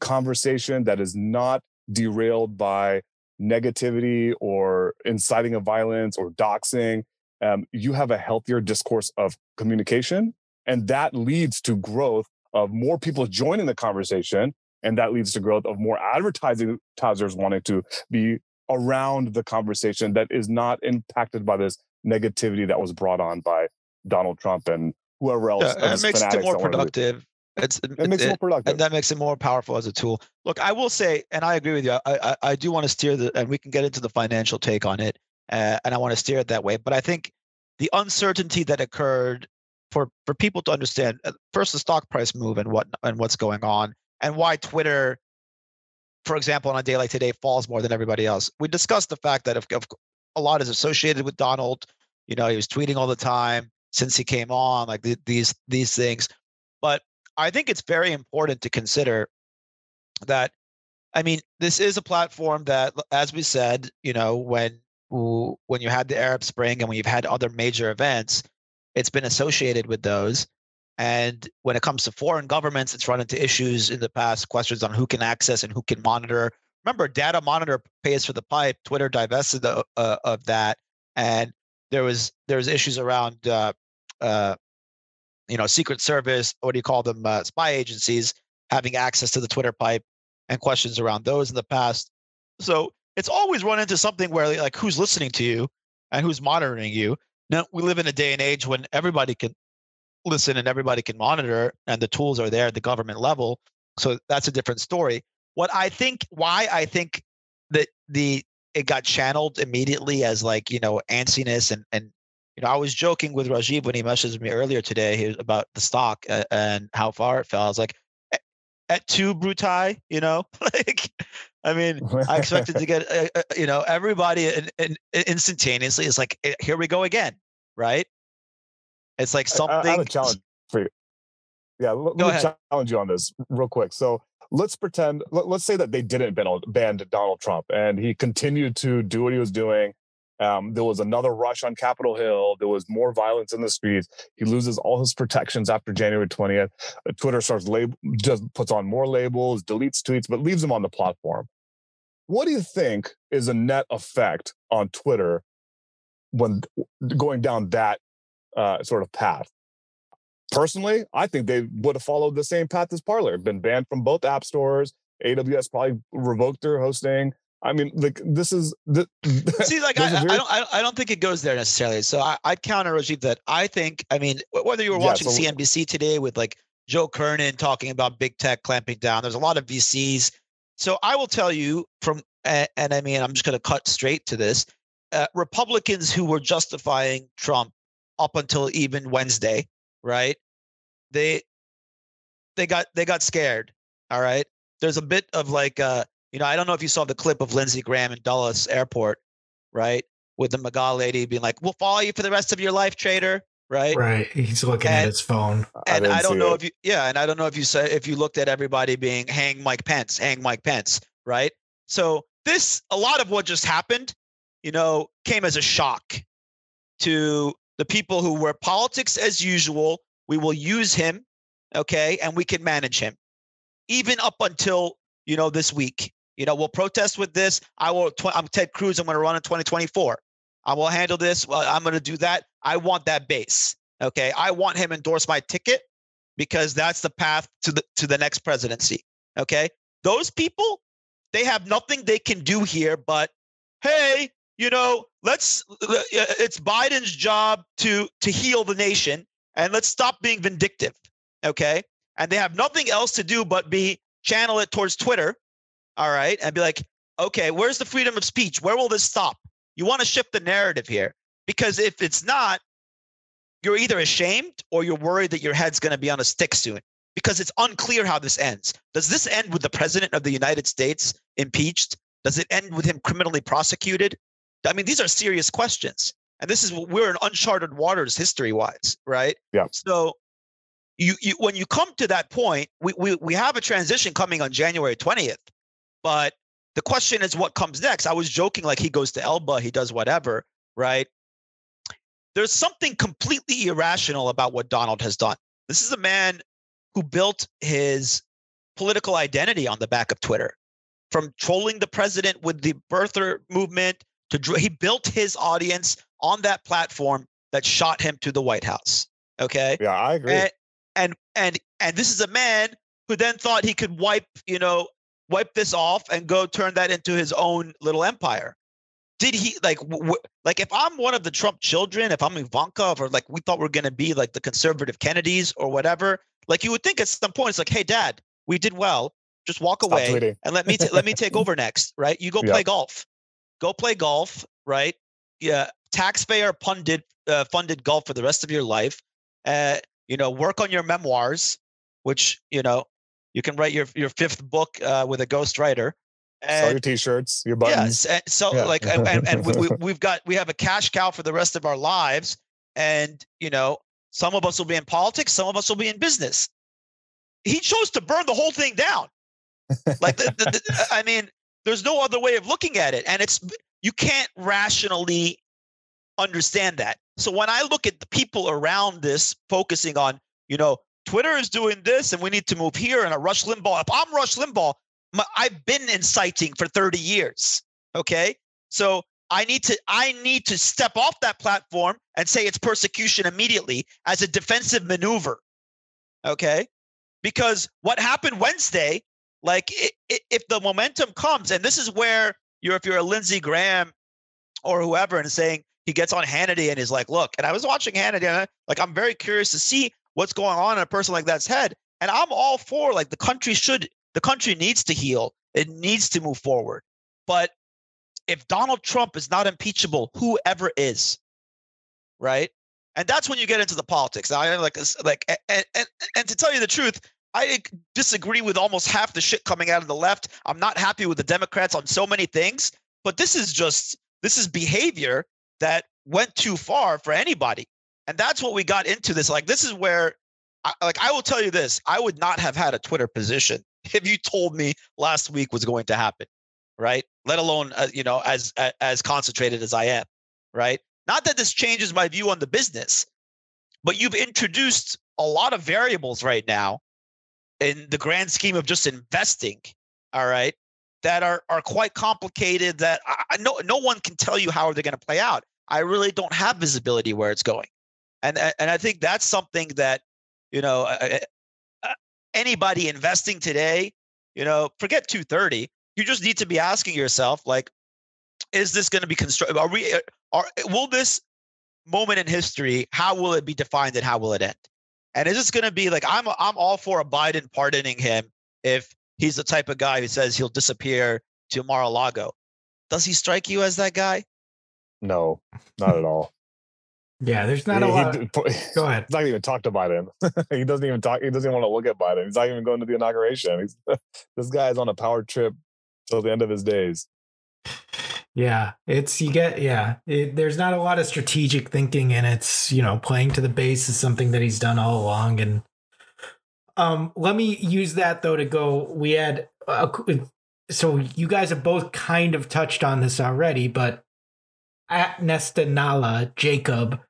conversation that is not derailed by negativity or inciting of violence or doxing, um, you have a healthier discourse of communication. And that leads to growth of more people joining the conversation. And that leads to growth of more advertising advertisers wanting to be around the conversation that is not impacted by this negativity that was brought on by Donald Trump and whoever else. Yeah, it makes it more productive. It's, it, it makes it, more productive. And that makes it more powerful as a tool. Look, I will say, and I agree with you. I, I, I do want to steer the, and we can get into the financial take on it, uh, and I want to steer it that way. But I think the uncertainty that occurred for for people to understand uh, first the stock price move and what and what's going on, and why Twitter, for example, on a day like today, falls more than everybody else. We discussed the fact that if, if a lot is associated with Donald. You know, he was tweeting all the time since he came on, like th- these these things. But I think it's very important to consider that. I mean, this is a platform that, as we said, you know, when when you had the Arab Spring and when you've had other major events, it's been associated with those. And when it comes to foreign governments, it's run into issues in the past, questions on who can access and who can monitor. Remember, Dataminr pays for the pipe. Twitter divested the, uh, of that, and there was there was issues around uh, uh, you know, Secret Service, what do you call them, uh, spy agencies having access to the Twitter pipe and questions around those in the past. So it's always run into something where like who's listening to you and who's monitoring you. Now we live in a day and age when everybody can listen and everybody can monitor and the tools are there at the government level. So that's a different story. What I think, why I think that the it got channeled immediately as like you know antsiness and and you know, I was joking with Rajiv when he messaged me earlier today about the stock and how far it fell. I was like, et tu Brute, you know, (laughs) like, I mean, I expected to get, uh, uh, you know, everybody and, and instantaneously. It's like, here we go again, right? It's like something. I, I have a challenge for you. Yeah, let, let me challenge you on this real quick. So let's pretend, let, us say that they didn't ban, ban Donald Trump and he continued to do what he was doing um, there was another rush on Capitol Hill. There was more violence in the streets. He loses all his protections after January 20th. Uh, Twitter starts lab- just puts on more labels, deletes tweets, but leaves them on the platform. What do you think is a net effect on Twitter when going down that uh, sort of path? Personally, I think they would have followed the same path as Parler, been banned from both app stores. AWS probably revoked their hosting. I mean, like this is the (laughs) see, like I, very... I, don't, I don't think it goes there necessarily. So I, I'd counter Rajiv that I think, I mean, whether you were watching yeah, so... CNBC today with like Joe Kernen talking about big tech clamping down, there's a lot of VCs. So I will tell you from, and, and I mean, I'm just going to cut straight to this. Uh, Republicans who were justifying Trump up until even Wednesday, right? They they got they got scared. All right. There's a bit of like uh you know, I don't know if you saw the clip of Lindsey Graham in Dulles Airport, right? With the MAGA lady being like, "We'll follow you for the rest of your life, traitor." Right. Right. He's looking and, at his phone. And I, I don't know it. if you, yeah, and I don't know if you said if you looked at everybody being hang Mike Pence, hang Mike Pence, right? So this, a lot of what just happened, you know, came as a shock to the people who were politics as usual. We will use him, okay, and we can manage him, even up until you know this week. You know, we'll protest with this. I will. Tw- I'm Ted Cruz. I'm going to run in 2024. I will handle this. Well, I'm going to do that. I want that base. Okay. I want him endorse my ticket because that's the path to the to the next presidency. Okay. Those people, they have nothing they can do here but, hey, you know, let's. Uh, it's Biden's job to to heal the nation, and let's stop being vindictive. Okay. And they have nothing else to do but be channel it towards Twitter all right, and be like, okay, where's the freedom of speech? Where will this stop? You want to shift the narrative here because if it's not, you're either ashamed or you're worried that your head's going to be on a stick soon because it's unclear how this ends. Does this end with the president of the United States impeached? Does it end with him criminally prosecuted? I mean, these are serious questions. And this is we're in uncharted waters history wise, right? Yeah. So you, you when you come to that point, we, we we have a transition coming on January 20th. But the question is what comes next. I was joking like he goes to Elba, he does whatever, right? There's something completely irrational about what Donald has done. This is a man who built his political identity on the back of Twitter. From trolling the president with the birther movement to he built his audience on that platform that shot him to the White House. Okay. Yeah, I agree. And and and, and this is a man who then thought he could wipe, you know, wipe this off and go turn that into his own little empire. Did he like w- like if I'm one of the Trump children, if I'm Ivanka, or like we thought we are gonna be like the conservative Kennedys or whatever, like you would think at some point it's like, hey, Dad, we did well. Just walk Stop away tweeting. and let me t- let me take over next, right? You go (laughs) play golf, go play golf, right? Yeah, taxpayer funded uh, funded golf for the rest of your life. Uh, you know, work on your memoirs, which you know you can write your your fifth book uh, with a ghostwriter. Sell your t-shirts, your buttons. yes, and so Yeah. like, and, and, and we, we, (laughs) we've got we have a cash cow for the rest of our lives, and you know, some of us will be in politics, some of us will be in business. He chose to burn the whole thing down. Like, the, the, the, (laughs) I mean, there's no other way of looking at it, and it's you can't rationally understand that. So when I look at the people around this focusing on, you know, Twitter is doing this and we need to move here and a Rush Limbaugh. If I'm Rush Limbaugh, my, I've been inciting for 30 years. Okay. So I need to I need to step off that platform and say it's persecution immediately as a defensive maneuver. Okay. Because what happened Wednesday, like i i if the momentum comes, and this is where you're if you're a Lindsey Graham or whoever and saying he gets on Hannity and is like, look, and I was watching Hannity and I, like I'm very curious to see what's going on in a person like that's head. And I'm all for like the country should the country needs to heal. It needs to move forward. But if Donald Trump is not impeachable, whoever is, right? And that's when you get into the politics. I like like and, and and to tell you the truth, I disagree with almost half the shit coming out of the left. I'm not happy with the Democrats on so many things, but this is just this is behavior that went too far for anybody. And that's what we got into this. Like this is where I, like I will tell you this, I would not have had a Twitter position (laughs) if you told me last week was going to happen, right? Let alone uh, you know as as concentrated as I am, right? Not that this changes my view on the business, but you've introduced a lot of variables right now in the grand scheme of just investing, all right, that are are quite complicated that I, no no one can tell you how they're going to play out. I really don't have visibility where it's going. And and I think that's something that, you know, uh, uh, anybody investing today, you know, forget 230. You just need to be asking yourself like is this going to be constructive? Are we are will this moment in history how will it be defined and how will it end? And is this going to be like I'm I'm all for a Biden pardoning him if he's the type of guy who says he'll disappear to Mar-a-Lago. Does he strike you as that guy? No, not at all. Yeah, there's not He- a he lot. d- (laughs) Go ahead. He's not even talk to Biden. (laughs) he doesn't even talk. He doesn't even want to look at Biden. He's not even going to the inauguration. He's, (laughs) this guy is on a power trip till the end of his days. Yeah, it's you get yeah. It, there's not a lot of strategic thinking, and it's you know playing to the base is something that he's done all along. And um, let me use that though to go. We had a, so you guys have both kind of touched on this already, but at Nestanala Jacob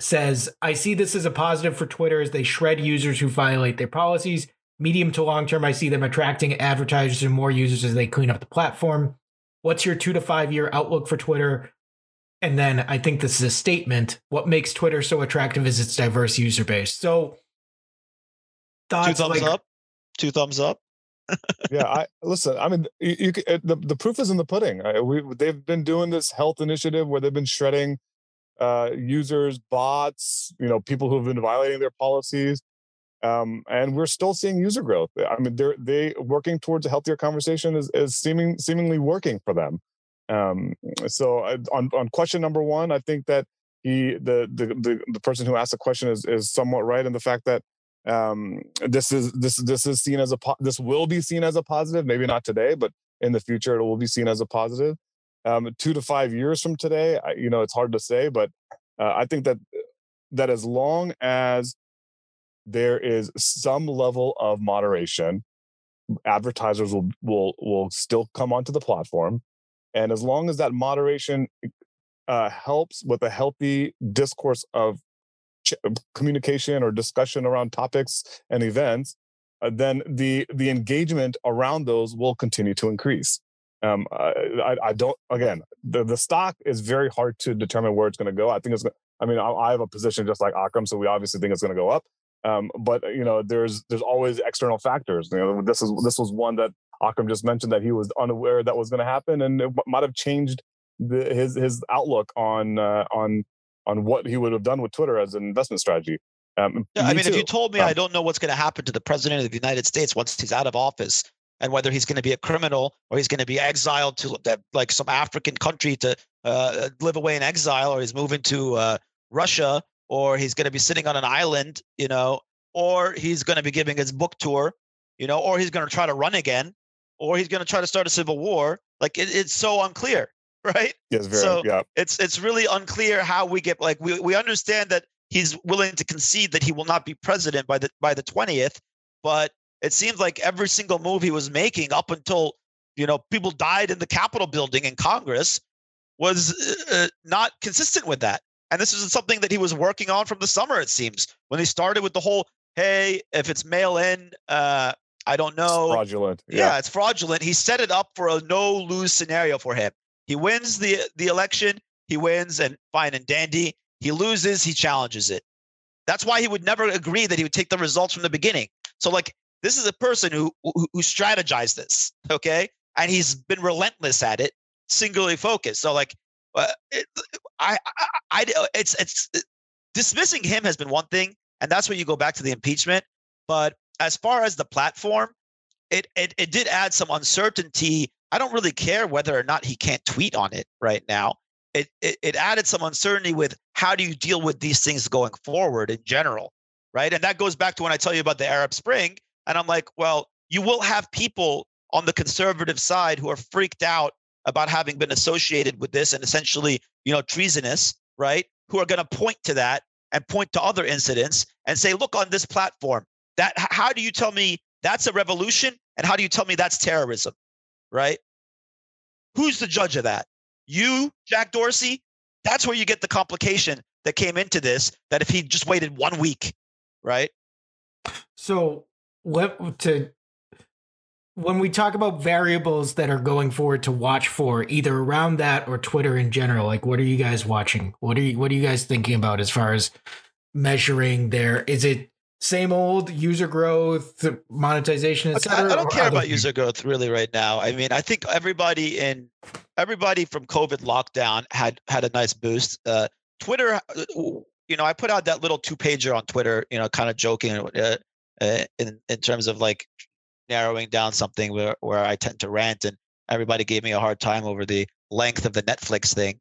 says, "I see this as a positive for Twitter as they shred users who violate their policies." Medium to long term, I see them attracting advertisers and more users as they clean up the platform what's your two to five year outlook for Twitter? And then I think this is a statement. What makes Twitter so attractive is its diverse user base. So, Two thumbs like, up. Two thumbs up. (laughs) yeah, I listen. I mean, you, you the the proof is in the pudding. Uh, We they've been doing this health initiative where they've been shredding uh, users, bots, you know, people who've been violating their policies, um, and we're still seeing user growth. I mean, they're they working towards a healthier conversation is, is seeming seemingly working for them. Um, so uh, on on question number one, I think that he the the the, the person who asked the question is is somewhat right in the fact that um, this is this this is seen as a po- this will be seen as a positive. Maybe not today, but in the future it will be seen as a positive. Um, two to five years from today, I, you know, it's hard to say, but uh, I think that that as long as there is some level of moderation, advertisers will will will still come onto the platform, and as long as that moderation uh, helps with a healthy discourse of ch- communication or discussion around topics and events, uh, then the the engagement around those will continue to increase. Um, I, I don't. Again, the the stock is very hard to determine where it's going to go. I think it's. I mean, I, I have a position just like Akram, so we obviously think it's going to go up. Um, but you know, there's there's always external factors. You know, this is this was one that Akram just mentioned that he was unaware that was going to happen, and it might have changed the, his his outlook on uh, on on what he would have done with Twitter as an investment strategy. Um, yeah, me I mean, too. if you told me um, I don't know what's going to happen to the president of the United States once he's out of office, and whether he's going to be a criminal or he's going to be exiled to like some African country to uh, live away in exile, or he's moving to uh, Russia, or he's going to be sitting on an island, you know, or he's going to be giving his book tour, you know, or he's going to try to run again, or he's going to try to start a civil war. Like it, it's so unclear. (laughs) right? Yes, very. So yeah. it's it's really unclear how we get like we we understand that he's willing to concede that he will not be president by the by the twentieth, but it seems like every single move he was making up until you know people died in the Capitol building in Congress was uh, uh not consistent with that. And this is something that he was working on from the summer. It seems when he started with the whole hey, if it's mail in, uh, I don't know. It's fraudulent. Yeah. yeah, it's fraudulent. He set it up for a no lose scenario for him. He wins the the election, he wins and fine and dandy. He loses, he challenges it. That's why he would never agree that he would take the results from the beginning. So like this is a person who who, who strategized this, okay? And he's been relentless at it, singularly focused. So like uh, it, I, I, I, it's, it's it, dismissing him has been one thing, and that's when you go back to the impeachment. But as far as the platform, it, it, it did add some uncertainty I don't really care whether or not he can't tweet on it right now. It, it, it added some uncertainty with how do you deal with these things going forward in general, right? And that goes back to when I tell you about the Arab Spring, and I'm like, well, you will have people on the conservative side who are freaked out about having been associated with this and essentially, you know, treasonous, right? Who are going to point to that and point to other incidents and say, look, on this platform, that how do you tell me that's a revolution and how do you tell me that's terrorism? right? Who's the judge of that? You, Jack Dorsey? That's where you get the complication that came into this. That if he just waited one week, right? So, let to when we talk about variables that are going forward to watch for, either around that or Twitter in general, like what are you guys watching? What are you what are you guys thinking about as far as measuring their? Is it same old user growth, monetization, etc. I, I don't care about user growth really right now. I mean, I think everybody in everybody from COVID lockdown had had a nice boost. Uh, Twitter, uh, you know, I put out that little two pager on Twitter, you know, kind of joking uh, uh, in in terms of like narrowing down something where where I tend to rant, and everybody gave me a hard time over the length of the Netflix thing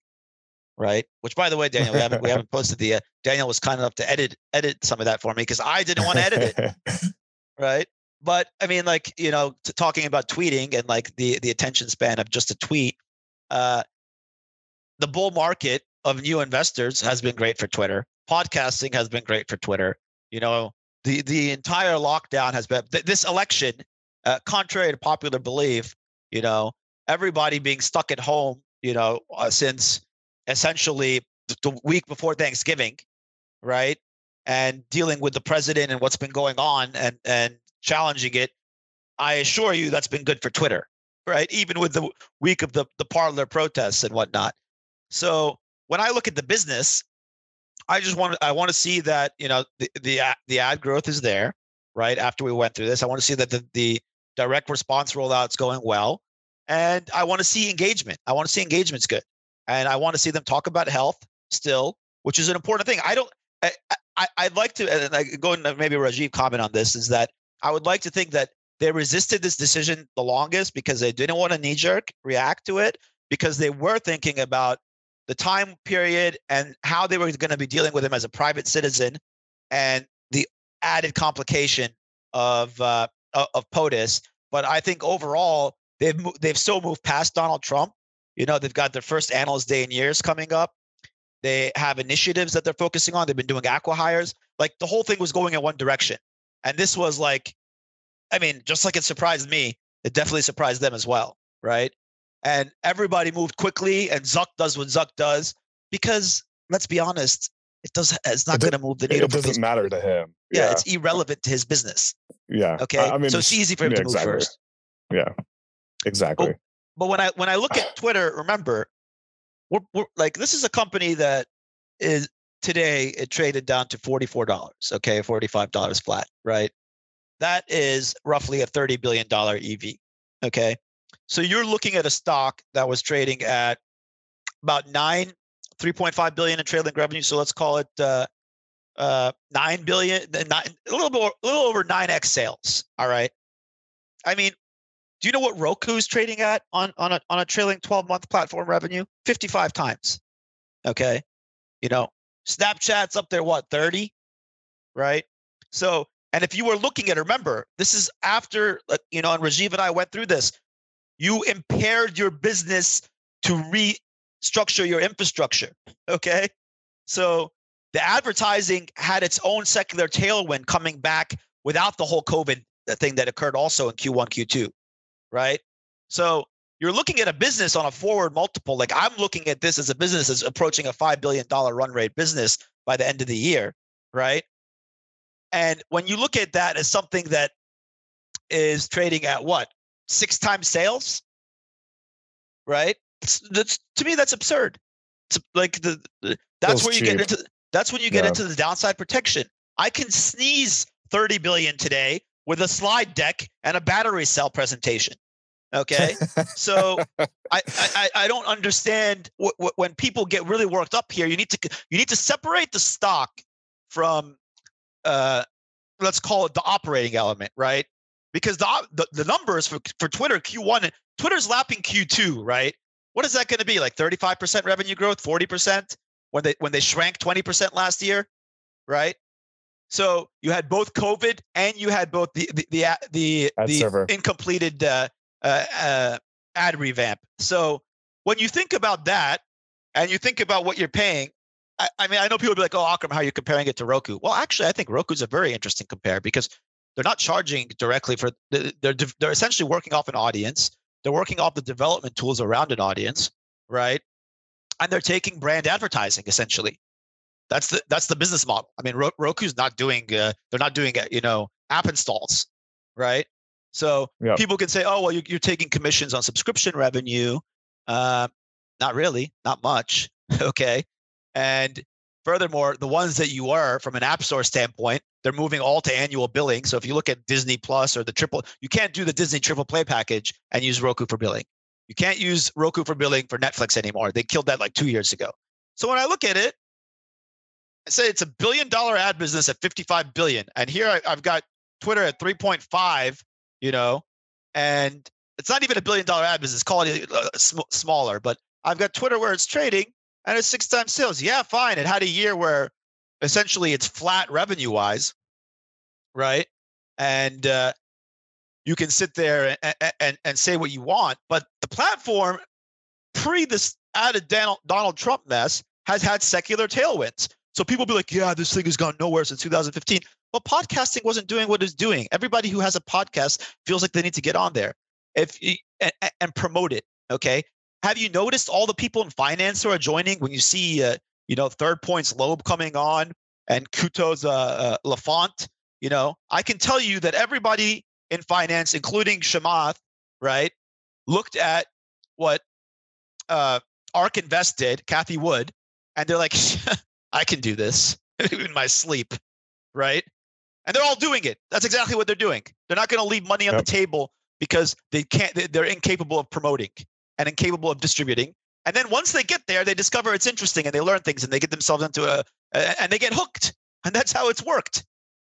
right? Which, by the way, Daniel, we haven't we haven't posted the. Uh, Daniel was kind enough to edit edit some of that for me because I didn't want to edit it, (laughs) right? But I mean, like you know, talking about tweeting and like the the attention span of just a tweet, uh, the bull market of new investors has been great for Twitter. Podcasting has been great for Twitter. You know, the the entire lockdown has been this election, uh, contrary to popular belief. You know, everybody being stuck at home. You know, uh, since essentially the week before Thanksgiving, right? And dealing with the president and what's been going on and and challenging it. I assure you that's been good for Twitter, right? Even with the week of the the Parler protests and whatnot. So when I look at the business, I just want I want to see that you know the the the ad growth is there, right? After we went through this, I want to see that the the direct response rollout's going well, and I want to see engagement. I want to see engagement's good and I want to see them talk about health still, which is an important thing. I don't. I, I would like to and I go and maybe Rajiv comment on this is that I would like to think that they resisted this decision the longest because they didn't want to knee jerk react to it because they were thinking about the time period and how they were going to be dealing with him as a private citizen and the added complication of uh, of POTUS. But I think overall they've they've still moved past Donald Trump. You know, they've got their first analyst day in years coming up. They have initiatives that they're focusing on. They've been doing acqui-hires. Like the whole thing was going in one direction. And this was like, I mean, just like it surprised me, it definitely surprised them as well. Right. And everybody moved quickly and Zuck does what Zuck does because let's be honest, it does it's not it going to move the needle. It doesn't matter to him. Yeah, yeah, it's irrelevant to his business. Yeah. Okay. I mean, so it's easy for him yeah, to move exactly. first. Yeah. Exactly. But, but when I when I look at Twitter, remember, we're, we're like this is a company that is today it traded down to $44 okay $45 flat right that is roughly a $30 billion ev okay so you're looking at a stock that was trading at about nine 3.5 billion in trailing revenue so let's call it uh, uh, 9 billion nine, a little more a little over 9x sales all right i mean do you know what Roku's trading at on on a on a trailing 12 month platform revenue? 55 times. Okay. You know, Snapchat's up there what 30? Right? So, and if you were looking at remember, this is after you know, and Rajiv and I went through this. You impaired your business to restructure your infrastructure. Okay? So, the advertising had its own secular tailwind coming back without the whole COVID thing that occurred also in Q1, Q2 right? So you're looking at a business on a forward multiple. Like I'm looking at this as a business as approaching a $5 billion run rate business by the end of the year, right? And when you look at that as something that is trading at what? Six times sales? Right? that's to me that's absurd. It's like the, the that's where you cheap. get into that's when you get yeah. into the downside protection. I can sneeze 30 billion today with a slide deck and a battery cell presentation. Okay, so I, I I don't understand what, what, when people get really worked up here. You need to you need to separate the stock from uh let's call it the operating element, right? Because the the, the numbers for for Twitter Q1 Twitter's lapping Q2, right? What is that going to be? Like 35% revenue growth, 40% when they when they shrank 20% last year, right? So you had both COVID and you had both the the the the, the incompleted uh, uh, uh, ad revamp. So when you think about that, and you think about what you're paying, I, I mean, I know people be like, "Oh, Akram, how are you comparing it to Roku?" Well, actually, I think Roku is a very interesting compare because they're not charging directly for they're they're essentially working off an audience. They're working off the development tools around an audience, right? And they're taking brand advertising essentially. That's the that's the business model. I mean, Roku's not doing uh, they're not doing uh, you know app installs, right? So yep. people can say, oh well, you're, you're taking commissions on subscription revenue. Uh, not really, not much. (laughs) okay, and furthermore, the ones that you are from an app store standpoint, they're moving all to annual billing. So if you look at Disney Plus or the triple, you can't do the Disney triple play package and use Roku for billing. You can't use Roku for billing for Netflix anymore. They killed that like two years ago. So when I look at it, I say it's a billion dollar ad business at 55 billion. And here I, have got Twitter at 3.5, you know, and it's not even a billion dollar ad business, call it uh, sm- smaller, but I've got Twitter where it's trading and it's six times sales. Yeah, fine. It had a year where essentially it's flat revenue wise, right? And uh, you can sit there and, and, and say what you want, but the platform pre this added Donald, Trump mess has had secular tailwinds. So people be like, yeah, this thing has gone nowhere since 2015. Well, podcasting wasn't doing what it's doing. Everybody who has a podcast feels like they need to get on there if and, and promote it. Okay. Have you noticed all the people in finance who are joining when you see, uh, you know, Third Point's Loeb coming on and Coatue's uh, uh, Laffont? You know, I can tell you that everybody in finance, including Chamath, right, looked at what uh, ARK Invest did, Cathie Wood, and they're like, (laughs) I can do this (laughs) in my sleep, right? And they're all doing it. That's exactly what they're doing. They're not going to leave money on yep. the table because they can't. They're incapable of promoting and incapable of distributing. And then once they get there, they discover it's interesting and they learn things and they get themselves into a, a and they get hooked. (laughs) And that's how it's worked,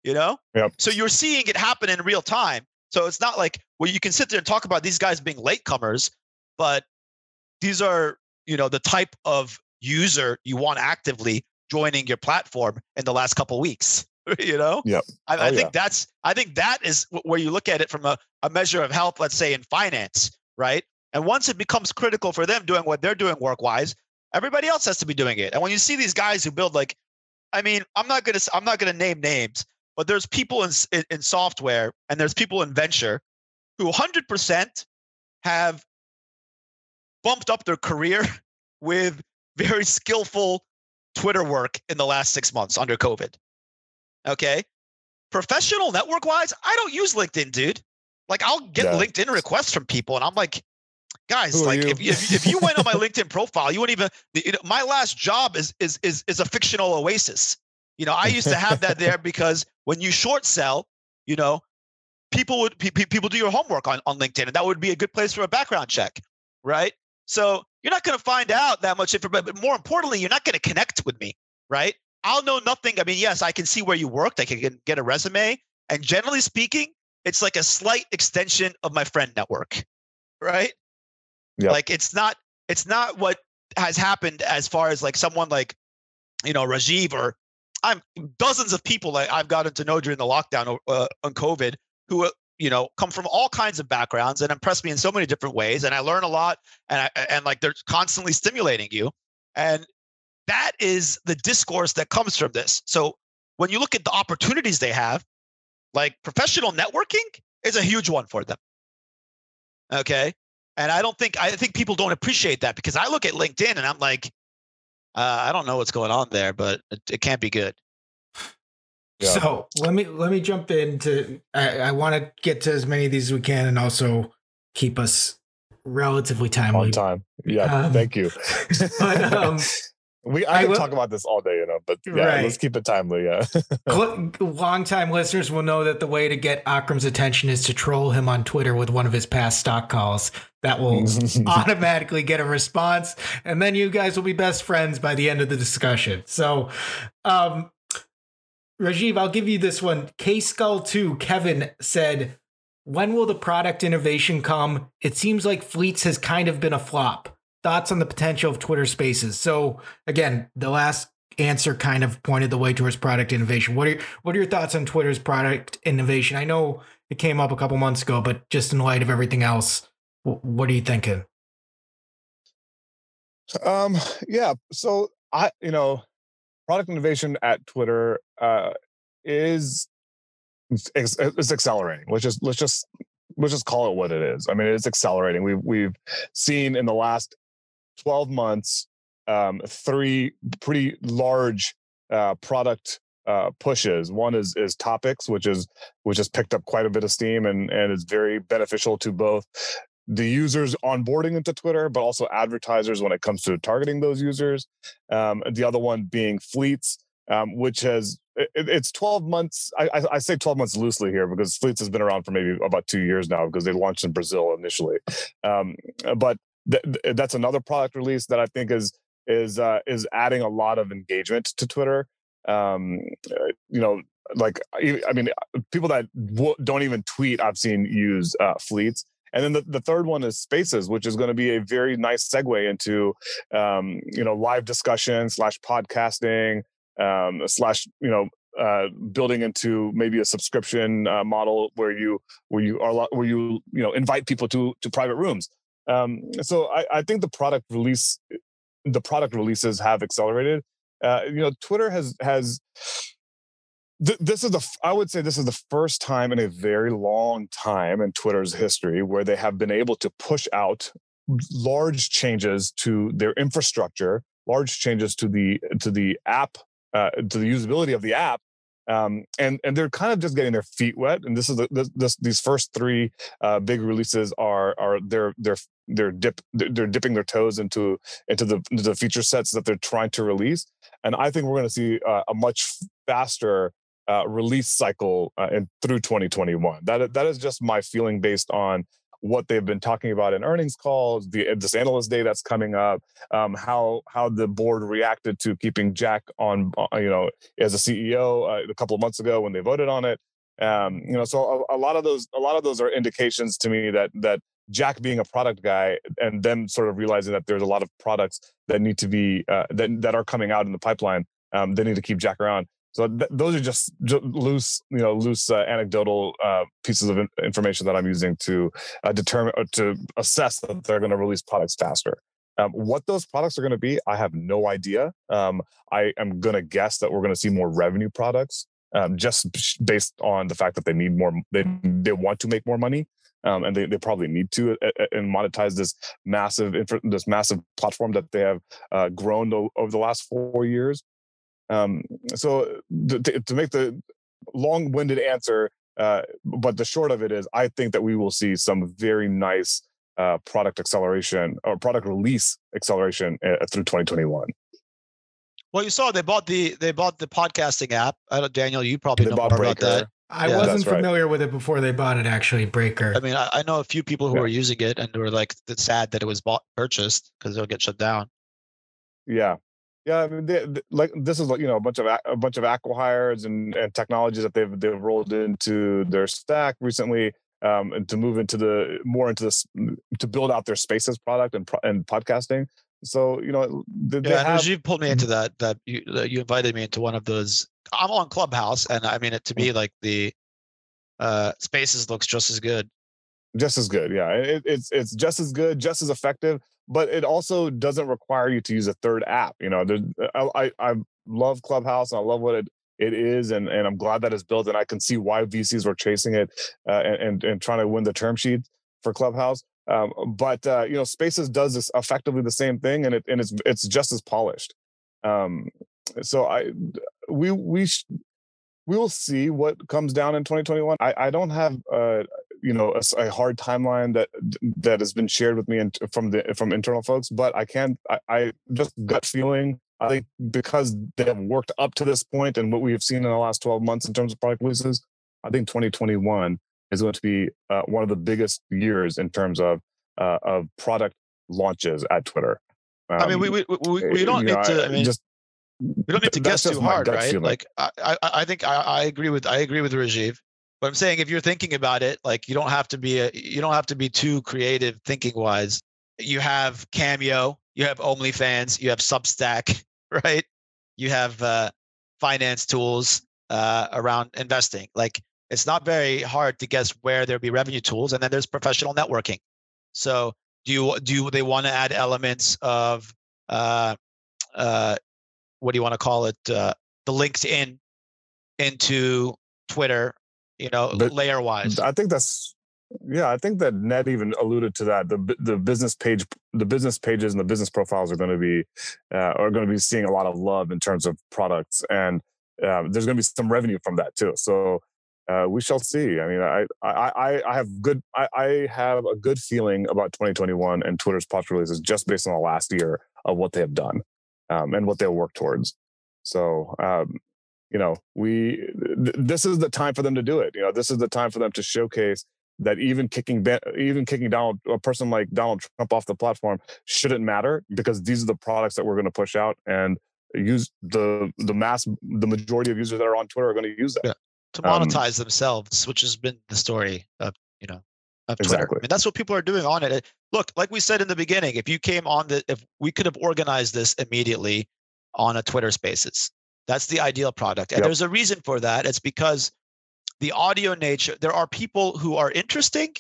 you know. Yep. So you're seeing it happen in real time. So it's not like well, you can sit there and talk about these guys being latecomers, but these are you know the type of user you want actively joining your platform in the last couple weeks. (laughs) you know yep I, I oh, think yeah. that's i think that is where you look at it from a, a measure of health let's say in finance right and once it becomes critical for them doing what they're doing work wise everybody else has to be doing it and when you see these guys who build like i mean i'm not gonna i'm not gonna name names but there's people in in, in software and there's people in venture who 100% have bumped up their career (laughs) with very skillful twitter work in the last six months under covid Okay. Professional network wise, I don't use LinkedIn, dude. Like I'll get yeah. LinkedIn requests from people, and I'm like, guys, Who like if, if, if you went on my LinkedIn profile, you wouldn't even. You know, my last job is is is is a fictional oasis. You know, I used to have that there because when you short sell, you know, people would people do your homework on on LinkedIn, and that would be a good place for a background check, right? So you're not going to find out that much information, but more importantly, you're not going to connect with me, right? I'll know nothing. I mean, yes, I can see where you worked. I can get a resume. And generally speaking, it's like a slight extension of my friend network, right? Yep. Like it's not it's not what has happened as far as like someone like you know Rajiv or I'm dozens of people that I've gotten to know during the lockdown uh, on COVID who uh, you know come from all kinds of backgrounds and impress me in so many different ways and I learn a lot and I, and like they're constantly stimulating you and that is the discourse that comes from this. So when you look at the opportunities they have, like professional networking is a huge one for them. Okay. And I don't think, I think people don't appreciate that because I look at LinkedIn and I'm like, uh, I don't know what's going on there, but it, it can't be good. Yeah. So let me let me jump into. I, I want to get to as many of these as we can, and also keep us relatively timely. On time, yeah. Um, thank you. (laughs) but um, (laughs) We I, I can talk about this all day, you know, but yeah, right. let's keep it timely. Yeah. (laughs) Long-time listeners will know that the way to get Akram's attention is to troll him on Twitter with one of his past stock calls. That will (laughs) automatically get a response, and then you guys will be best friends by the end of the discussion. So, um, Rajiv, I'll give you this one. K Skull 2, Kevin said, When will the product innovation come? It seems like Fleets has kind of been a flop thoughts on the potential of Twitter Spaces. So again, the last answer kind of pointed the way towards product innovation. What are your, what are your thoughts on Twitter's product innovation? I know it came up a couple months ago, but just in light of everything else, what are you thinking? Um, yeah. So I, you know, product innovation at Twitter uh, is it's accelerating. Let's just let's just let's just call it what it is. I mean, it's accelerating. We've we've seen in the last 12 months, um, three pretty large uh, product uh, pushes. One is is topics, which is which has picked up quite a bit of steam and and is very beneficial to both the users onboarding into Twitter, but also advertisers when it comes to targeting those users. Um, the other one being fleets, um, which has it, it's 12 months. I, I, say 12 months loosely here because Fleets has been around for maybe about two years now because they launched in Brazil initially. Um, but th- that's another product release that I think is is uh, is adding a lot of engagement to Twitter. Um, uh, you know, like I mean, people that w- don't even tweet, I've seen use uh, fleets. And then the, the third one is Spaces, which is going to be a very nice segue into, um, you know, live discussion slash podcasting um, slash, you know, uh, building into maybe a subscription uh, model where you where you are where you you know invite people to to private rooms um, so I, I think the product release, the product releases have accelerated. Uh, you know, Twitter has has. Th- this is the I would say this is the first time in a very long time in Twitter's history where they have been able to push out large changes to their infrastructure, large changes to the to the app, uh, to the usability of the app, um, and and they're kind of just getting their feet wet. And this is the, this, this these first three uh, big releases are are they're they're they're dip they're dipping their toes into into the into the feature sets that they're trying to release. And I think we're going to see uh, a much faster uh, release cycle uh, through 2021. That that is just my feeling based on what they've been talking about in earnings calls, the this analyst day that's coming up, um, how how the board reacted to keeping Jack on, uh, you know, as a CEO uh, a couple of months ago when they voted on it. Um, you know, so a, a, lot of those a lot of those are indications to me that that Jack being a product guy and them sort of realizing that there's a lot of products that need to be uh, that that are coming out in the pipeline. Um, they need to keep Jack around. So th- those are just, loose, you know, loose uh, anecdotal uh, pieces of in- information that I'm using to uh, determine to assess that they're going to release products faster. Um, what those products are going to be, I have no idea. Um, I am going to guess that we're going to see more revenue products, um, just based on the fact that they need more. They they want to make more money, um, and they, they probably need to uh, uh, and monetize this massive this massive platform that they have uh, grown over the last four years. Um, so to, to make the long-winded answer, uh, but the short of it is, I think that we will see some very nice uh, product acceleration or product release acceleration uh, through 2021. Well, you saw they bought the they bought the podcasting app. I don't, Daniel, you probably they know more Breaker. about that. I yeah, wasn't familiar right. with it before they bought it. Actually, Breaker. I mean, I, I know a few people who yeah. are using it and were like sad that it was bought purchased because it'll get shut down. Yeah, yeah. I mean, they, they, like this is like you know a bunch of a bunch of acquihires and and technologies that they've they've rolled into their stack recently um, to move into the more into this to build out their spaces product and and podcasting. So you know, they, yeah, have, you pulled me into that. That you you invited me into one of those. I'm on Clubhouse, and I mean it to be like the uh, Spaces looks just as good. Just as good, yeah. It, it's it's just as good, just as effective, but it also doesn't require you to use a third app. You know, I, I I love Clubhouse and I love what it it is, and and I'm glad that it's built, and I can see why VCs were chasing it uh, and, and, and trying to win the term sheet for Clubhouse. Um, but uh, you know, Spaces does this effectively the same thing, and it and it's it's just as polished. Um, so I we we sh- we will see what comes down in 2021. I, I don't have uh, you know a, a, hard timeline that that has been shared with me in, from the from internal folks, but I can I, I just gut feeling I think because they have worked up to this point and what we have seen in the last 12 months in terms of product releases, I think 2021 is going to be uh, one of the biggest years in terms of uh, of product launches at Twitter. Um, I mean, we we, we, we don't need know, to. I mean, just we don't need to guess too hard, right? Feeling. Like I, I, I think I, I agree with I agree with Rajiv. But I'm saying if you're thinking about it, like you don't have to be a, you don't have to be too creative thinking wise. You have Cameo, you have OnlyFans, you have Substack, (laughs) right? You have uh, finance tools uh, around investing. Like it's not very hard to guess where there'll be revenue tools, and then there's professional networking. So do you do they want to add elements of uh, uh, what do you want to call it? Uh, the LinkedIn into Twitter, you know, layer wise. I think that's yeah, I think that Ned even alluded to that. The the business page, the business pages, and the business profiles are going to be uh, are going to be seeing a lot of love in terms of products, and uh, there's going to be some revenue from that too. So uh, we shall see. I mean, I I I have good I, I have a good feeling about 2021 and Twitter's product releases just based on the last year of what they have done um, and what they'll work towards. So. Um, you know, we th- this is the time for them to do it. You know, this is the time for them to showcase that even kicking even kicking Donald a person like Donald Trump off the platform shouldn't matter because these are the products that we're going to push out and use the the mass the majority of users that are on Twitter are going to use that yeah. To um monetize um, themselves, which has been the story of you know of Twitter. Exactly. I mean, that's what people are doing on it. Look, like we said in the beginning, if you came on the if we could have organized this immediately on a Twitter Spaces, that's the ideal product, and yep. there's a reason for that. It's because the audio nature there are people who are interesting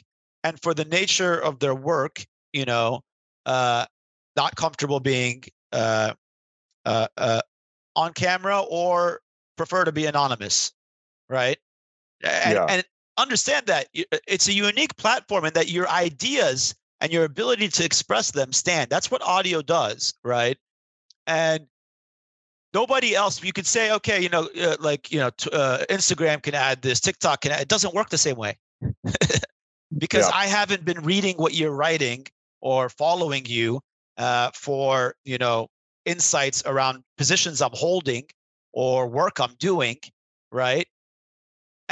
and for the nature of their work you know uh, not comfortable being uh, uh, uh on camera or prefer to be anonymous right? And, yeah. and understand that uh, it's a unique platform and that your ideas and your ability to express them stand. That's what audio does right? And nobody else you could say okay you know uh, like you know t- uh, instagram can add this tiktok can add, it doesn't work the same way. (laughs) Because yeah. i haven't been reading what you're writing or following you uh, for you know insights around positions i'm holding or work i'm doing right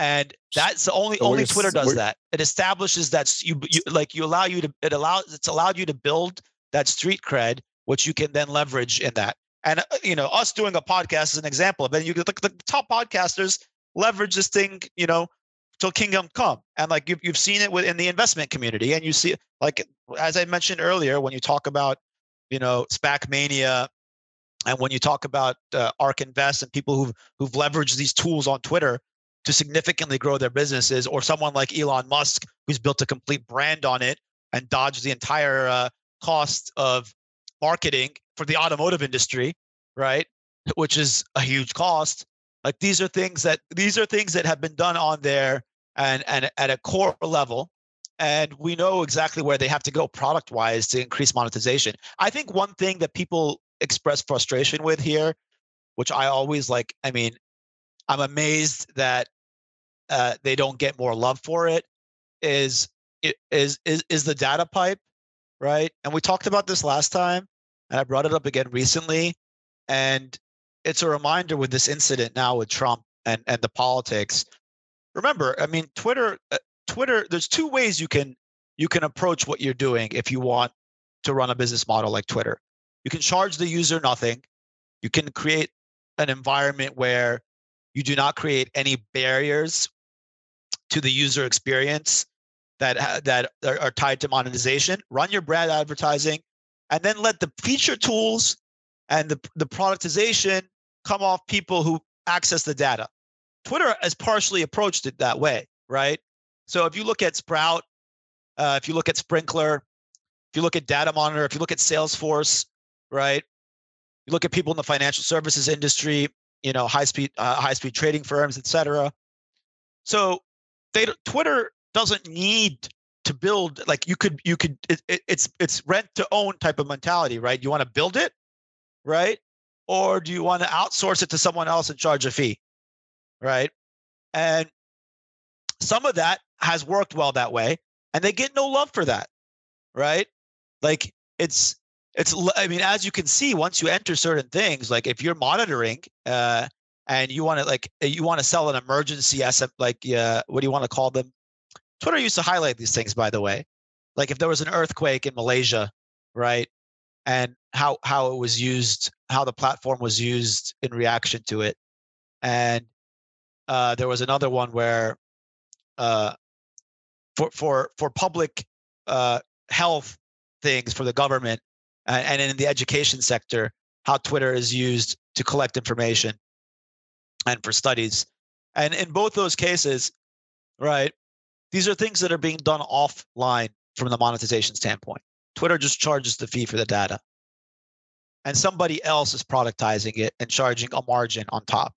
and that's the only so only twitter does that it establishes that you, you like you allow you to it allows it's allowed you to build that street cred which you can then leverage in that and uh, you know, us doing a podcast is an example of it. You look the top podcasters leverage this thing, you know, till kingdom come. And like you've, you've seen it within the investment community. And you see, like, as I mentioned earlier, when you talk about, you know, SPAC mania, and when you talk about uh, ARK Invest and people who've, who've leveraged these tools on Twitter to significantly grow their businesses, or someone like Elon Musk, who's built a complete brand on it and dodged the entire uh, cost of marketing for the automotive industry, right? Which is a huge cost. Like these are things that these are things that have been done on there and and at a core level, and we know exactly where they have to go product wise to increase monetization. I think one thing that people express frustration with here, which I always like. I mean, I'm amazed that uh, they don't get more love for it. Is is is is the data pipe, right? And we talked about this last time, and I brought it up again recently. And it's a reminder with this incident now with Trump and and the politics. Remember, I mean, Twitter, uh, Twitter. There's two ways you can you can approach what you're doing if you want to run a business model like Twitter. You can charge the user nothing. You can create an environment where you do not create any barriers to the user experience that that are tied to monetization. Run your brand advertising, and then let the feature tools and the, the productization come off people who access the data. Twitter has partially approached it that way, right? So if you look at Sprout, uh, if you look at Sprinklr, if you look at Dataminr, if you look at Salesforce, right? You look at people in the financial services industry, you know, high speed, uh, high speed trading firms, et cetera. So they Twitter doesn't need to build like you could you could it, it, it's it's rent to own type of mentality, right? You want to build it, right? Or do you want to outsource it to someone else and charge a fee? Right. And some of that has worked well that way. And they get no love for that. Right. Like it's, it's, I mean, as you can see, once you enter certain things, like if you're monitoring, uh, and you want to like you want to sell an emergency SM, like uh, what do you want to call them? Twitter used to highlight these things, by the way. Like if there was an earthquake in Malaysia, right? and how how it was used, how the platform was used in reaction to it. And uh, there was another one where uh, for for for public uh, health things for the government uh, and in the education sector, how Twitter is used to collect information and for studies. And in both those cases, right, these are things that are being done offline from the monetization standpoint. Twitter just charges the fee for the data. And somebody else is productizing it and charging a margin on top,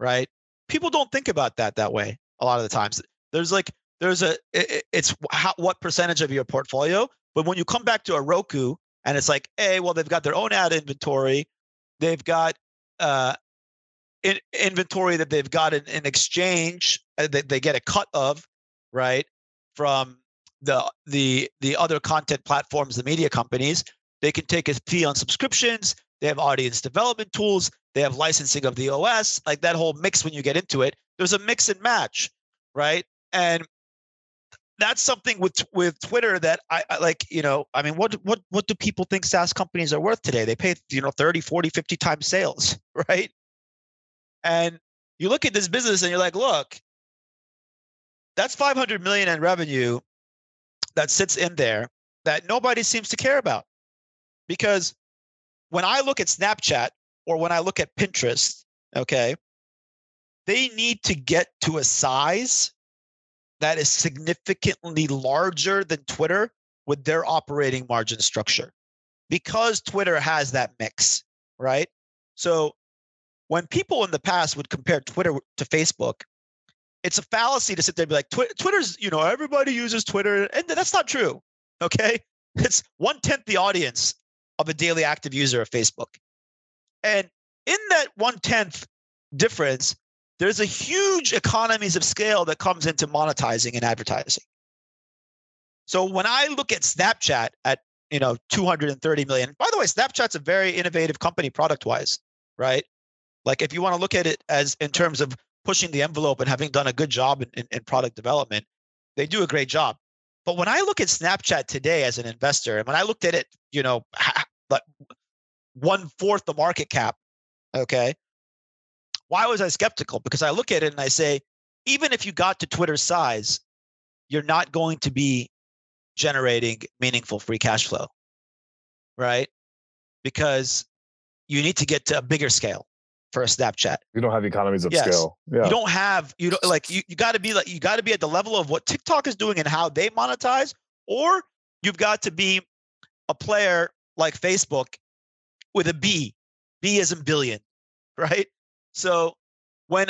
right? People don't think about that that way a lot of the times. There's like, there's a, it's how, what percentage of your portfolio. But when you come back to a Roku and it's like, hey, well, they've got their own ad inventory, they've got uh, in, inventory that they've got in, in exchange uh, that they get a cut of, right, from the the the other content platforms, the media companies, they can take a fee on subscriptions. They have audience development tools. They have licensing of the OS, like that whole mix when you get into it. There's a mix and match, right? And that's something with with Twitter that I, I, like, you know, I mean, what what what do people think SaaS companies are worth today? They pay, you know, 30, 40, 50 times sales, (laughs) right? And you look at this business and you're like, look, that's 500 million in revenue that sits in there that nobody seems to care about. Because when I look at Snapchat or when I look at Pinterest, okay, they need to get to a size that is significantly larger than Twitter with their operating margin structure because Twitter has that mix, right? So when people in the past would compare Twitter to Facebook, it's a fallacy to sit there and be like, Twitter's, you know, everybody uses Twitter. And that's not true. Okay. (laughs) It's one tenth the audience of a daily active user of Facebook. And in that one tenth difference, there's a huge economies of scale that comes into monetizing and advertising. So when I look at Snapchat at you know 230 million, by the way, Snapchat's a very innovative company product wise, right? Like if you want to look at it as in terms of pushing the envelope and having done a good job in, in, in product development, they do a great job. But when I look at Snapchat today as an investor, and when I looked at it, you know, like one fourth the market cap, okay. Why was I skeptical? Because I look at it and I say, even if you got to Twitter's size, you're not going to be generating meaningful free cash flow, right? Because you need to get to a bigger scale for a Snapchat. You don't have economies of Yes. scale. Yeah. You don't have you don't like you, you got to be like you got to be at the level of what TikTok is doing and how they monetize, or you've got to be a player like Facebook with a B. B is in billion, (laughs) right? So when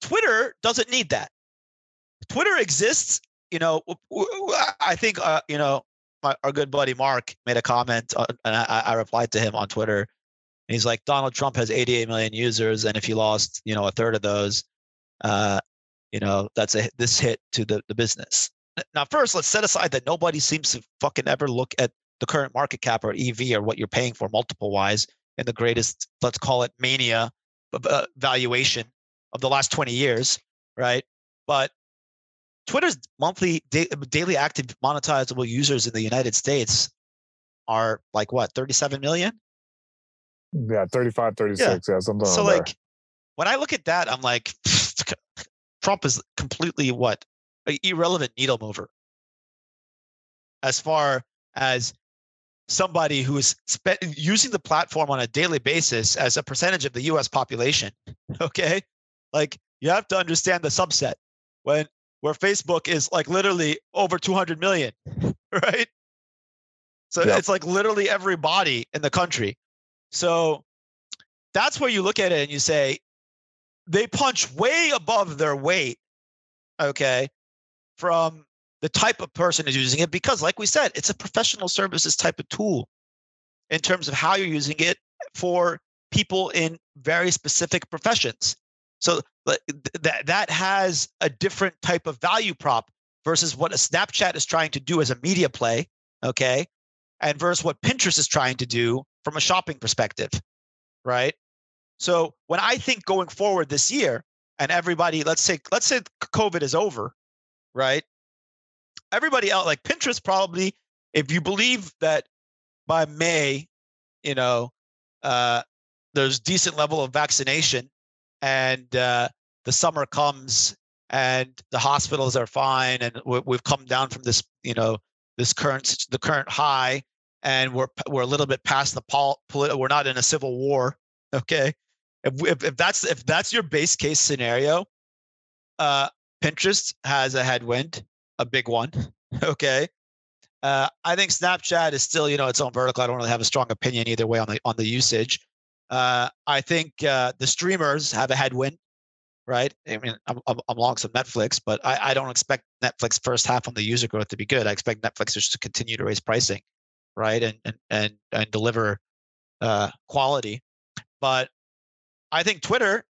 Twitter doesn't need that. Twitter exists, you know. I think uh, you know my, our good buddy Mark made a comment, and I, I replied to him on Twitter. And he's like, Donald Trump has 88 million users, and if he lost, you know, a third of those, uh, you know, that's a this hit to the the business. Now, first, let's set aside that nobody seems to fucking ever look at the current market cap or EV or what you're paying for multiple wise in the greatest, let's call it mania Uh, valuation of the last 20 years, right? But Twitter's monthly da- daily active monetizable users in the United States are like what 37 million. Yeah, 35, 36. Yeah, something so around there. like when I look at that, I'm like, (laughs) Trump is completely what irrelevant needle mover as far as somebody who is spe- using the platform on a daily basis as a percentage of the U.S. population. (laughs) Okay, like you have to understand the subset when where Facebook is like literally over 200 million, (laughs) right? So Yep. it's like literally everybody in the country. So that's where you look at it and you say they punch way above their weight, okay, from the type of person is using it because, like we said, it's a professional services type of tool in terms of how you're using it for people in very specific professions. So that that has a different type of value prop versus what a Snapchat is trying to do as a media play, okay, and versus what Pinterest is trying to do from a shopping perspective, right? So when I think going forward this year, and everybody, let's say, let's say COVID is over, right? Everybody else, like Pinterest, probably, if you believe that by May, you know, uh, there's decent level of vaccination, and uh, the summer comes, and the hospitals are fine, and we- we've come down from this, you know, this current the current high, and we're we're a little bit past the pol- polit- we're not in a civil war, (laughs) okay? If, if if that's if that's your base case scenario, uh, Pinterest has a headwind, a big one. (laughs) Okay. Uh, I think Snapchat is still, you know, its own vertical. I don't really have a strong opinion either way on the on the usage. Uh, I think uh, the streamers have a headwind, right? I mean, I'm, I'm, I'm along some Netflix, but I, I don't expect Netflix first half on the user growth to be good. I expect Netflix just to continue to raise pricing, right, and and and, and deliver uh, quality. But I think Twitter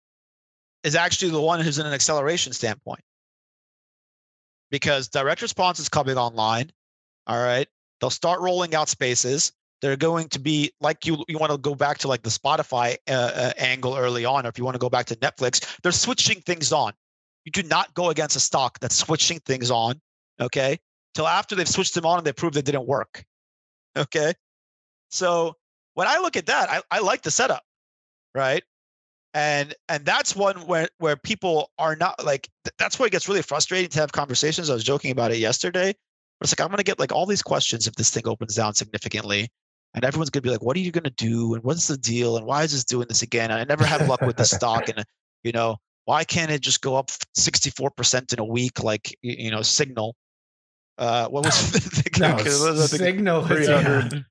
is actually the one who's in an acceleration standpoint because direct response is coming online. All right. They'll start rolling out spaces. They're going to be like you. You want to go back to like the Spotify uh, uh, angle early on, or if you want to go back to Netflix, they're switching things on. You do not go against a stock that's switching things on. Okay. Till after they've switched them on and they prove they didn't work. Okay. So when I look at that, I, I like the setup, right? And and that's one where where people are not like th- that's where it gets really frustrating to have conversations. I was joking about it yesterday. But it's like i'm going to get like all these questions if this thing opens down significantly. And everyone's going to be like what are you going to do? And what's the deal? And why is this doing this again? I never have luck with the (laughs) stock. And you know why can't it just go up 64% in a week like you know signal? Uh what was (laughs) the, No, (laughs) was the- signal is 300.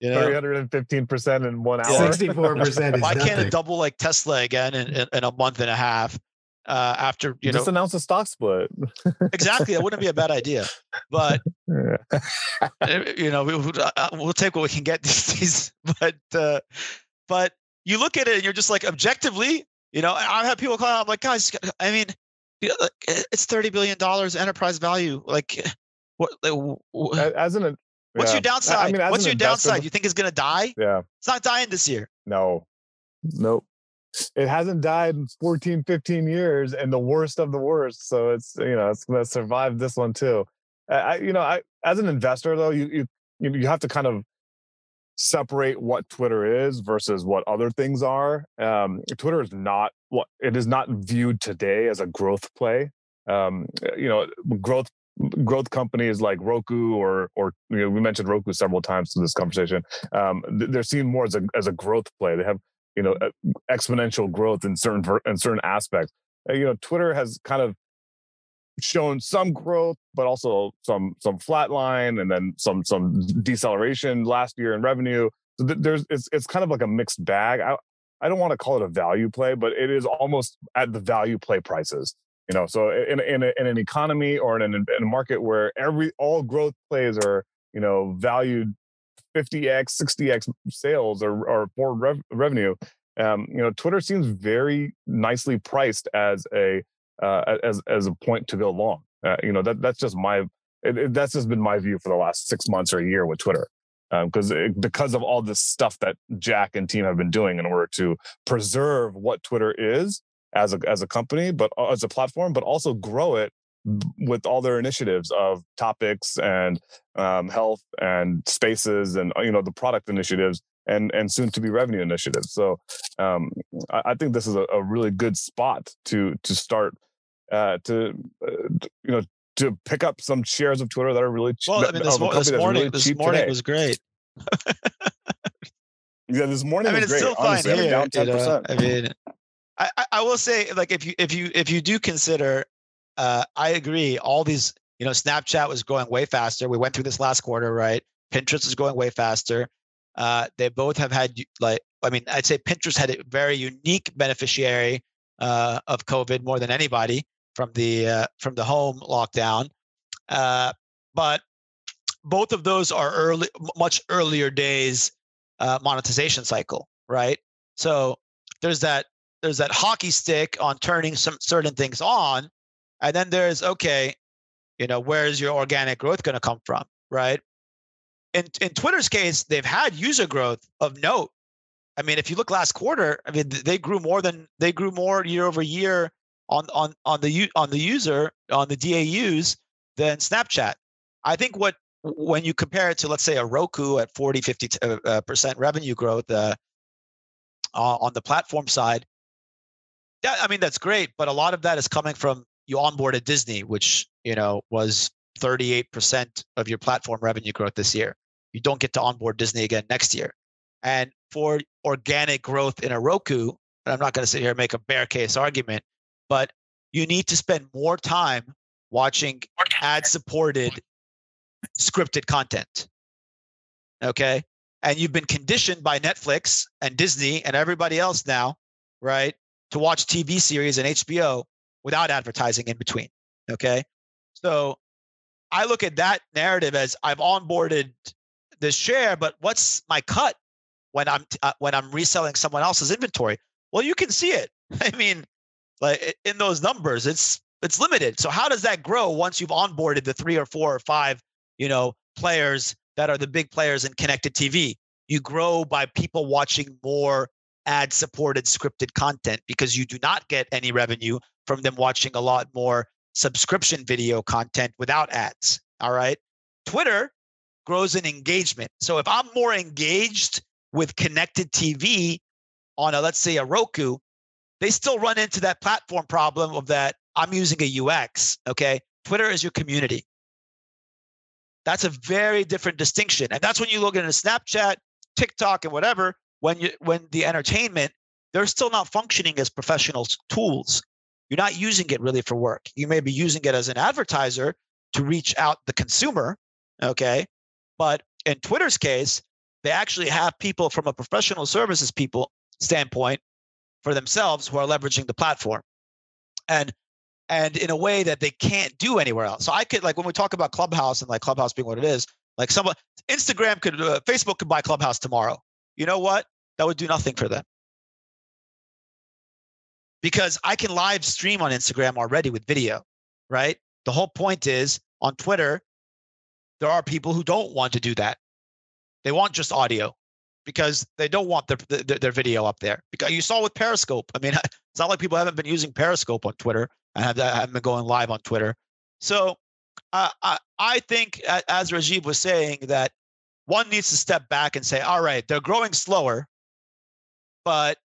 You know? 315% in one hour. sixty-four percent is why can't it double like tesla again in, in, in a month and a half uh after you know Just announce a stock split. (laughs) exactly that wouldn't be a bad idea but uh, (laughs) you know we, we- uh, we'll take what we can get (laughs) these days but uh but you look at it and you're just like objectively you know i've had people call out i'm like guys i mean it's 30 billion dollars enterprise value like what like, w- w- A- As an what's yeah. your downside as what's your investor- downside you think it's going to die Yeah. it's not dying this year No. Nope. It hasn't died in 14, 15 years and the worst of the worst. So it's you know, it's gonna survive this one too. I I- you know, I as an investor though, you you you you have to kind of separate what Twitter is versus what other things are. Um, Twitter is not what it is not viewed today as a growth play. Um, you know, growth growth companies like Roku or or you know we mentioned Roku several times in this conversation. Um, they're seen more as a as a growth play. They have you know exponential growth in certain in certain aspects. Uh, you know, Twitter has kind of shown some growth, but also some some flatline and then some some deceleration last year in revenue. So there's it's it's kind of like a mixed bag. I I don't want to call it a value play, but it is almost at the value play prices. You know, so in in, in an economy or in, an, in a market where every all growth plays are you know valued 50x, 60x sales or or forward rev, revenue, um, you know, Twitter seems very nicely priced as a uh, as as a point to go long. Uh, you know that that's just my it, it, that's just been my view for the last six months or a year with Twitter. Because um, because of all this stuff that Jack and team have been doing in order to preserve what Twitter is as a as a company, but uh, as a platform, but also grow it with all their initiatives of topics and um, health and spaces and uh, you know the product initiatives and and soon to be revenue initiatives. So um, I, I, think this is a, a, really good spot to to start uh, to uh, you know to pick up some shares of Twitter that are really cheap. Well, I mean, this, mo- this morning, really this morning today. was great. yeah, this (laughs) morning I mean, was great. Still Honestly, fine here, down 10%. You know? I mean, I, I will say, like, if you if you if you do consider, uh, I agree. All these, you know, Snapchat was going way faster. We went through this last quarter, right? Pinterest is going way faster. Uh, they both have had like, I mean, I'd say Pinterest had a very unique beneficiary uh, of COVID more than anybody from the uh, from the home lockdown. Uh, but both of those are early, much earlier days uh, monetization cycle, right? So there's that there's that hockey stick on turning some certain things on, and then there's okay, you know, where's your organic growth going to come from, right? In in Twitter's case, they've had user growth of note. I mean, if you look last quarter, I mean, they grew more than they grew more year over year on on on the on the user on the DAUs than Snapchat. I think what when you compare it to let's say a Roku at 40 50 uh, uh, percent revenue growth uh, on the platform side that, I mean that's great but a lot of that is coming from you onboarded Disney which you know was 38% of your platform revenue growth this year you don't get to onboard Disney again next year and for organic growth in a Roku and I'm not going to sit here and make a bear case argument but you need to spend more time watching ad supported scripted content. Okay. And you've been conditioned by Netflix and Disney and everybody else now, right, to watch TV series and HBO without advertising in between. Okay. So I look at that narrative as I've onboarded this share, but what's my cut when I'm uh, when I'm reselling someone else's inventory? Well, you can see it. (laughs) I mean, like in those numbers it's it's limited so how does that grow once you've onboarded the three or four or five you know players that are the big players in connected tv you grow by people watching more ad supported scripted content because you do not get any revenue from them watching a lot more subscription video content without ads all right twitter grows in engagement so if i'm more engaged with connected tv on a let's say a roku they still run into that platform problem of that I'm using a UX. Okay. Twitter is your community. That's a very different distinction. And that's when you look at a Snapchat, TikTok, and whatever, when you when the entertainment, they're still not functioning as professional tools. You're not using it really for work. You may be using it as an advertiser to reach out the consumer. Okay. But in Twitter's case, they actually have people from a professional services people standpoint for themselves who are leveraging the platform and and in a way that they can't do anywhere else so i could like when we talk about clubhouse and like clubhouse being what it is like someone instagram could uh, facebook could buy clubhouse tomorrow you know what that would do nothing for them because i can live stream on instagram already with video right the whole point is on twitter there are people who don't want to do that they want just audio because they don't want their, their, their video up there. Because you saw with Periscope. I mean, (laughs) it's not like people haven't been using Periscope on Twitter and have, haven't been going live on Twitter. So uh, I I think as Rajiv was saying that one needs to step back and say, all right, they're growing slower, but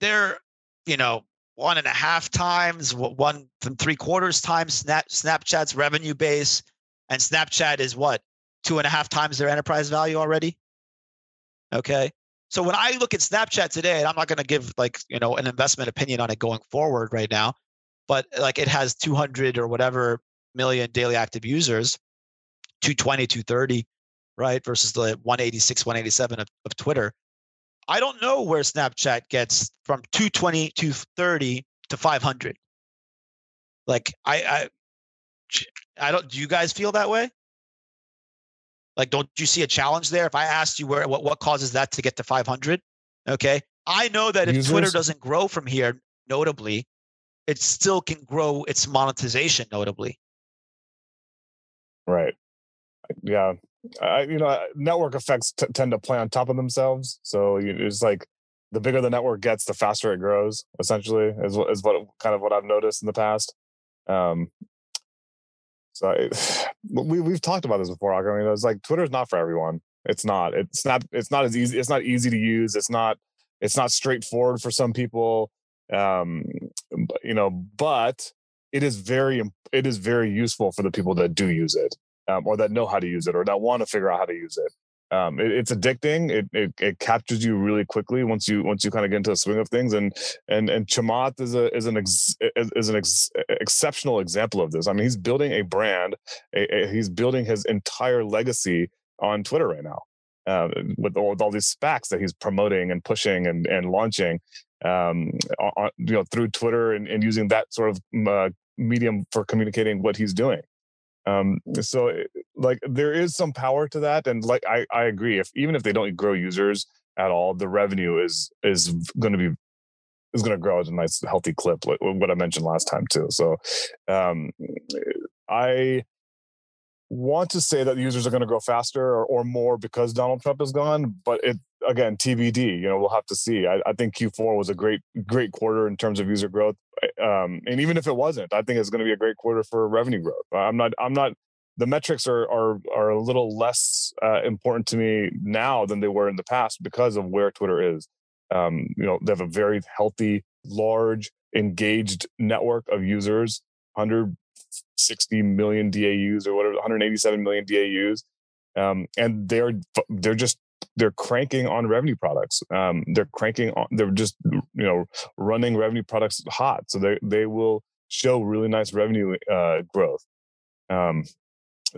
they're, you know, one and a half times, one and three quarters times Snap, Snapchat's revenue base. And Snapchat is what? Two and a half times their enterprise value already? Okay. So when I look at Snapchat today, and I'm not going to give like, you know, an investment opinion on it going forward right now, but like it has 200 or whatever million daily active users, 220, 230, right? Versus the 186, 187 of, of Twitter. I don't know where Snapchat gets from 220 to 30 to 500. Like I, I, I don't. Do you guys feel that way? Like, don't you see a challenge there? If I asked you where, what, what causes that to get to 500? Okay, I know that if Users? Twitter doesn't grow from here, notably, it still can grow its monetization notably. Right. Yeah. I, you know, network effects t- tend to play on top of themselves. So it's like the bigger the network gets, the faster it grows. Essentially, is what is what kind of what I've noticed in the past. Um, so I, (sighs) we we've talked about this before. I mean, it's like Twitter's not for everyone. It's not. It's not. It's not as easy. It's not easy to use. It's not. It's not straightforward for some people. Um, you know, but it is very it is very useful for the people that do use it um, or that know how to use it or that want to figure out how to use it. Um, it, it's addicting. It, it, it captures you really quickly once you once you kind of get into the swing of things. And and and Chamath is a is an ex, is an ex, exceptional example of this. I mean, he's building a brand. A, a, he's building his entire legacy on Twitter right now. Uh, with, all, with all these SPACs that he's promoting and pushing and, and launching, um, on, you know, through Twitter and, and using that sort of uh, medium for communicating what he's doing um so eh, like there is some power to that and like i i agree if even if they don't grow users at all the revenue is is going to be is going to grow at a nice healthy clip like what i mentioned last time too so um i want to say that users are going to grow faster or, or more because donald trump is gone but it again tbd you know we'll have to see I, I think q4 was a great great quarter in terms of user growth um, and even if it wasn't, I think it's going to be a great quarter for revenue growth. I'm not. I'm not. The metrics are are are a little less uh, important to me now than they were in the past because of where Twitter is. Um, you know, they have a very healthy, large, engaged network of users, 160 million DAUs or whatever, 187 million DAUs, um, and they're they're just they're cranking on revenue products. Um, they're cranking on. They're just you know running revenue products hot, so they they will show really nice revenue uh, growth. Um,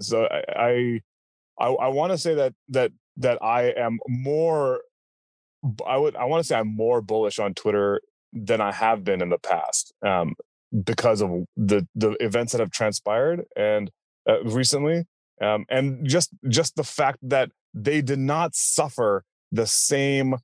so I I, I want to say that that that I am more. I would I want to say I'm more bullish on Twitter than I have been in the past um, because of the the events that have transpired and uh, recently, um, and just just the fact that they did not suffer the same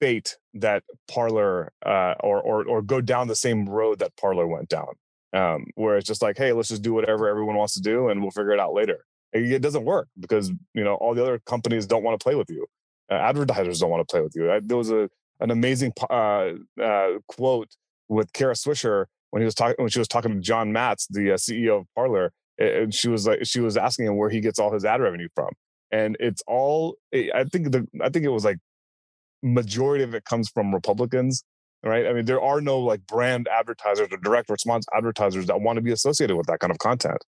fate that Parler uh, or, or or go down the same road that Parler went down. Um, where it's just like, hey, let's just do whatever everyone wants to do, and we'll figure it out later. It doesn't work because you know all the other companies don't want to play with you. Uh, advertisers don't want to play with you. I, there was a an amazing uh, uh, quote with Kara Swisher when he was talking when she was talking to John Matze, the uh, CEO of Parler, and she was like she was asking him where he gets all his ad revenue from and it's all eh, i think the i think it was like majority of it comes from republicans right? I mean there are no like brand advertisers or direct response advertisers that want to be associated with that kind of content.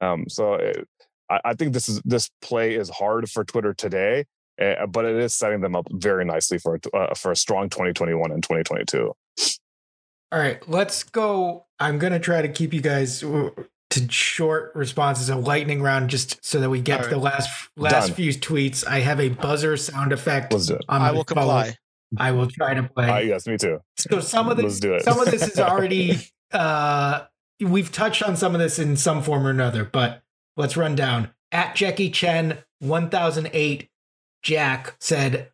Um, so it, eh, I, I, think this is this play is hard for twitter today uh, but it is setting them up very nicely for uh, for a strong 2021 and 2022 all right let's go i'm to try to keep you guys to short responses, a lightning round, just so that we get All to right. the last last Done. few tweets. I have a buzzer sound effect. Let's do it. I will comply. I will try to play. Uh, yes, me too. So some of this, Let's do it. some of this is (laughs) already. uh We've touched on some of this in some form or another, but let's run down. At Jackie Chen, one thousand eight, Jack said,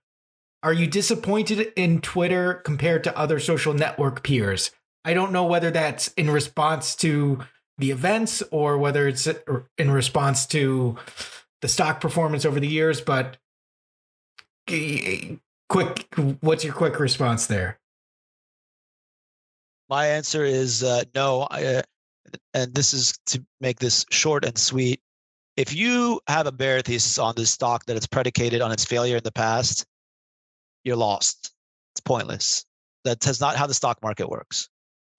"Are you disappointed in Twitter compared to other social network peers?" I don't know whether that's in response to the events or whether it's in response to the stock performance over the years. But quick, what's your quick response there? My answer is uh, no. I, uh, and this is to make this short and sweet. if you have a bear thesis on this stock that it's predicated on its failure in the past, you're lost. It's pointless. That's not how the stock market works.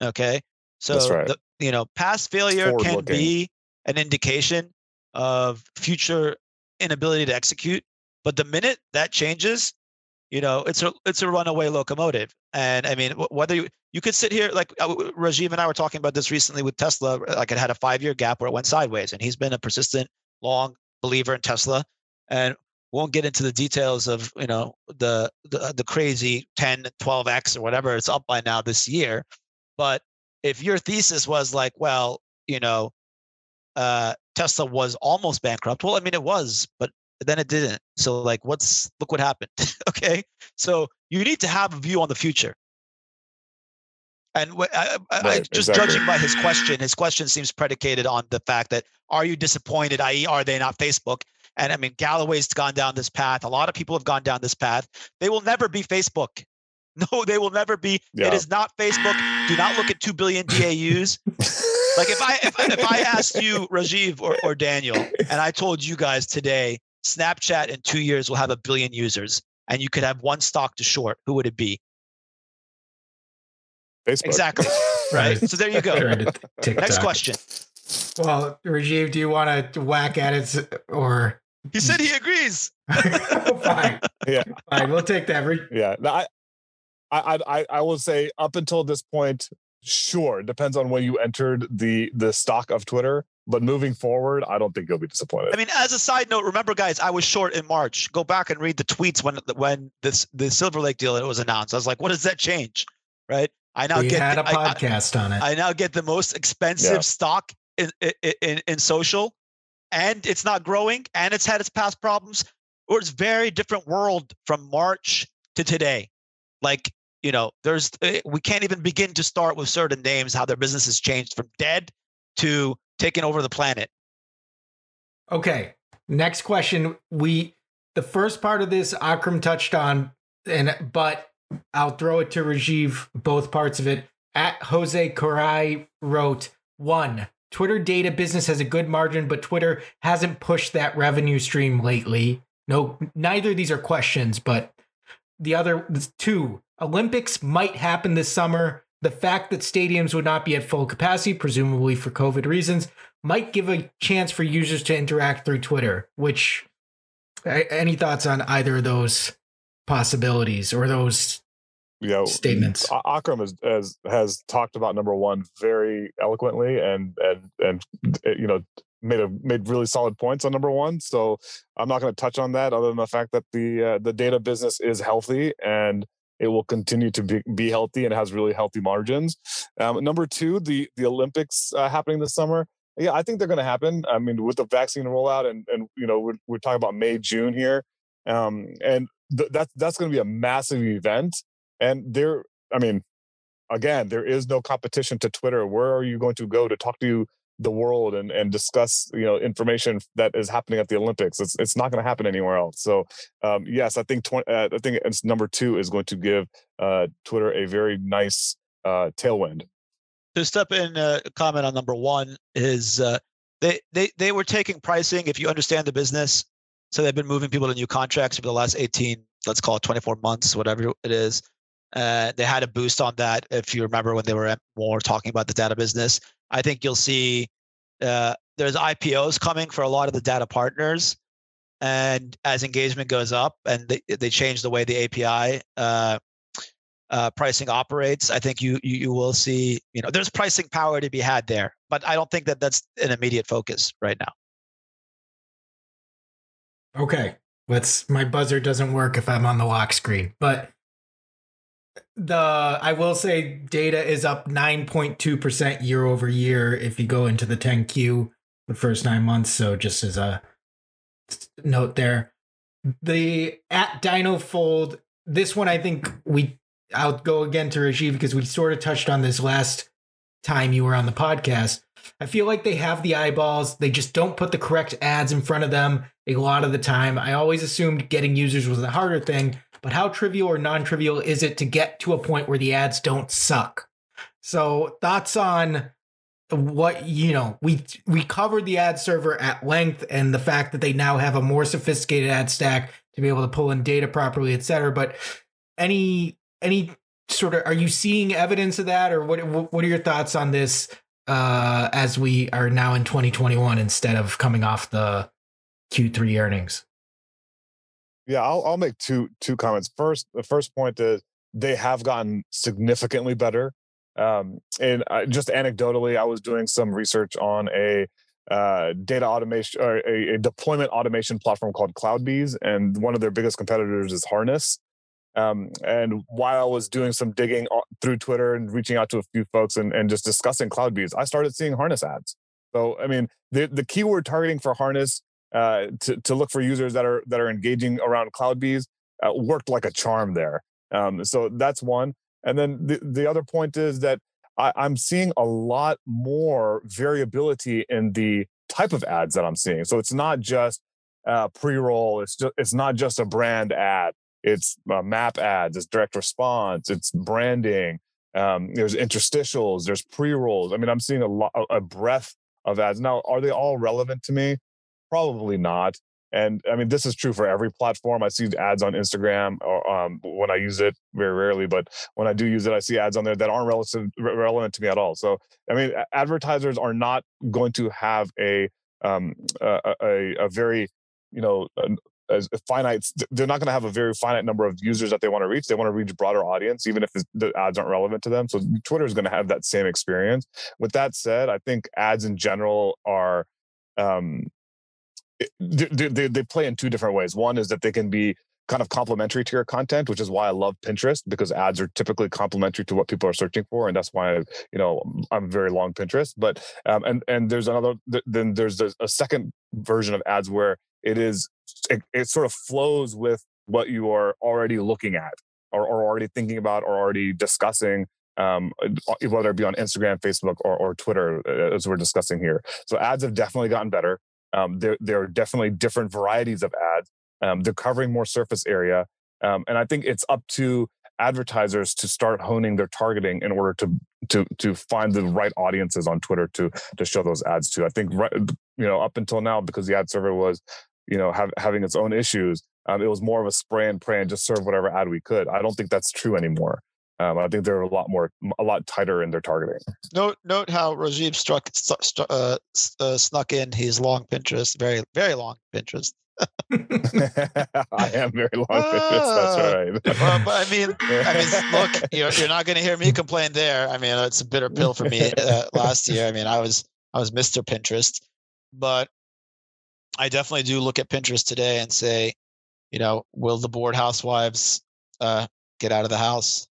Okay. So, right. the, you know, past failure can be an indication of future inability to execute. But the minute that changes, you know, it's a it's a runaway locomotive. And I mean, whether you you could sit here like uh, Rajiv and I were talking about this recently with Tesla. Like it had a five year gap where it went sideways, and he's been a persistent, long believer in Tesla. And won't get into the details of you know the the, the crazy 10 12x or whatever it's up by now this year but if your thesis was like well you know uh tesla was almost bankrupt well i mean it was but then it didn't so like what's look what happened (laughs) okay so you need to have a view on the future and wh- I, I, I- just exactly. judging by his question his question seems predicated on the fact that are you disappointed i.e are they not facebook and I mean, Galloway's gone down this path. A lot of people have gone down this path. They will never be Facebook. (laughs) No, they will never be. Yeah. It is not Facebook. Do not look at 2 billion DAUs. like if I if, if I asked you, Rajiv or, or Daniel, and I told you guys today, Snapchat in two years will have a billion users and you could have one stock to short, who would it be? Facebook. Exactly. Right. (laughs) Right. So there you go. Trying to TikTok. Next question. Well, Rajiv, do you want to whack at it or He said he agrees. (laughs) fine? Yeah. Fine, we'll take that. Ra- Yeah. No, I, I, I, I will say up until this point, sure, depends on when you entered the the stock of Twitter. But moving forward, I don't think you'll be disappointed. I mean, as a side note, remember, guys, I was short in March. Go back and read the tweets when when this the Silver Lake deal was announced. I was like, what does that change? Right? I now we get had the, a I- I- podcast on it. I now get the most expensive Yeah. stock in, in in in social, and it's not growing, and it's had its past problems. Or it's very different world from March to today. Like you know, there's eh, we can't even begin to start with certain names how their business has changed from dead to taking over the planet. Okay. Next question. We the first part of this Akram touched on, and but I'll throw it to Rajiv, both parts of it. At Jose Coray wrote one. Twitter data business has a good margin, but Twitter hasn't pushed that revenue stream lately. No, neither of these are questions, but the other two Olympics might happen this summer. The fact that stadiums would not be at full capacity, presumably for COVID reasons, might give a chance for users to interact through Twitter. Which, any thoughts on either of those possibilities or those you know, statements? Akram has, has has talked about number one very eloquently and and and you know made a made really solid points on number one. So I'm not going to touch on that other than the fact that the uh, the data business is healthy and it will continue to be, be healthy and has really healthy margins. Um, number two, the the Olympics uh, happening this summer. Yeah, I think they're going to happen. I mean, with the vaccine rollout and and you know we're we're talking about May June here, um, and th- that's that's going to be a massive event. And there, I mean, again, there is no competition to Twitter. Where are you going to go to talk to the world and, and discuss, you know, information that is happening at the Olympics? It's it's not going to happen anywhere else. So, um, yes, I think 20, uh, I think it's number two is going to give uh, Twitter a very nice uh, tailwind. to step in uh, comment on number one is uh, they they they were taking pricing if you understand the business so they've been moving people to new contracts for the last 18 let's call it 24 months whatever it is uh, they had a boost on that if you remember when they were more talking about the data business i think you'll see uh, there's ipos coming for a lot of the data partners and as engagement goes up and they, they change the way the api uh, uh, pricing operates, I think you, you you will see you know there's pricing power to be had there, but I don't think that that's an immediate focus right now. Okay. Let's my buzzer doesn't work if I'm on the lock screen. But the I will say data is up 9.2% year over year if you go into the 10Q the first 9 months, so just as a note there. The at DinoFold this one I think we I'll go again to Rajiv because we sort of touched on this last time you were on the podcast. I feel like they have the eyeballs. They just don't put the correct ads in front of them a lot of the time. I always assumed getting users was the harder thing, but how trivial or non trivial is it to get to a point where the ads don't suck? So, thoughts on what you know we we covered the ad server at length and the fact that they now have a more sophisticated ad stack to be able to pull in data properly et cetera but any any sort of are you seeing evidence of that or what what are your thoughts on this uh as we are now in 2021 instead of coming off the q3 earnings yeah i'll, I'll make two two comments first the first point is they have gotten significantly better um, and I, just anecdotally, I was doing some research on a uh, data automation or a, a, deployment automation platform called CloudBees, and one of their biggest competitors is Harness. Um, and while I was doing some digging through Twitter and reaching out to a few folks and, and just discussing CloudBees, I started seeing Harness ads. So, I mean, the, the keyword targeting for Harness uh, to, to look for users that are that are engaging around CloudBees uh, worked like a charm there. Um, so that's one. And then the, the other point is that I, I'm seeing a lot more variability in the type of ads that I'm seeing. So it's not just uh, pre-roll. It's just it's not just a brand ad. It's uh, map ads. It's direct response. It's branding. Um, there's interstitials. There's pre-rolls. I mean, I'm seeing a lot, a breadth of ads. Now, are they all relevant to me? Probably not. And I mean, this is true for every platform. I see ads on Instagram or, um, when I use it very rarely, but when I do use it, I see ads on there that aren't relative, relevant to me at all. So, I mean, advertisers are not going to have a um, a, a, a, very, you know, a, a finite. They're not going to have a very finite number of users that they want to reach. They want to reach a broader audience, even if the ads aren't relevant to them. So, Twitter is going to have that same experience. With that said, I think ads in general are um, they, they, play in two different ways. One is that they can be kind of complementary to your content, which is why I love Pinterest because ads are typically complementary to what people are searching for, and that's why you know I'm very long Pinterest. But um, and and there's another then there's a second version of ads where it is it, it sort of flows with what you are already looking at or, or already thinking about or already discussing um, whether it be on Instagram, Facebook, or, or Twitter, uh, as we're discussing here. So ads have definitely gotten better. Um, there, there are definitely different varieties of ads. Um, they're covering more surface area. Um, and I think it's up to advertisers to start honing their targeting in order to to to find the right audiences on Twitter to to show those ads to. I think right, you know up until now because the ad server was you know have, having its own issues, um, it was more of a spray and pray and just serve whatever ad we could. I don't think that's true anymore. Um, I think they're a lot more, a lot tighter in their targeting. Note, note how Rajiv struck, st- uh, uh, snuck in his long Pinterest, very, very long Pinterest. (laughs) I am very (laughs) long Pinterest. That's ah. right. well, but I mean, I mean, look, (laughs) you're, you're not going to hear me complain there. I mean, it's a bitter pill for me. Uh, last year, I mean, I was, I was Mr. Pinterest, but I definitely do look at Pinterest today and say, you know, will the bored housewives uh, get out of the house?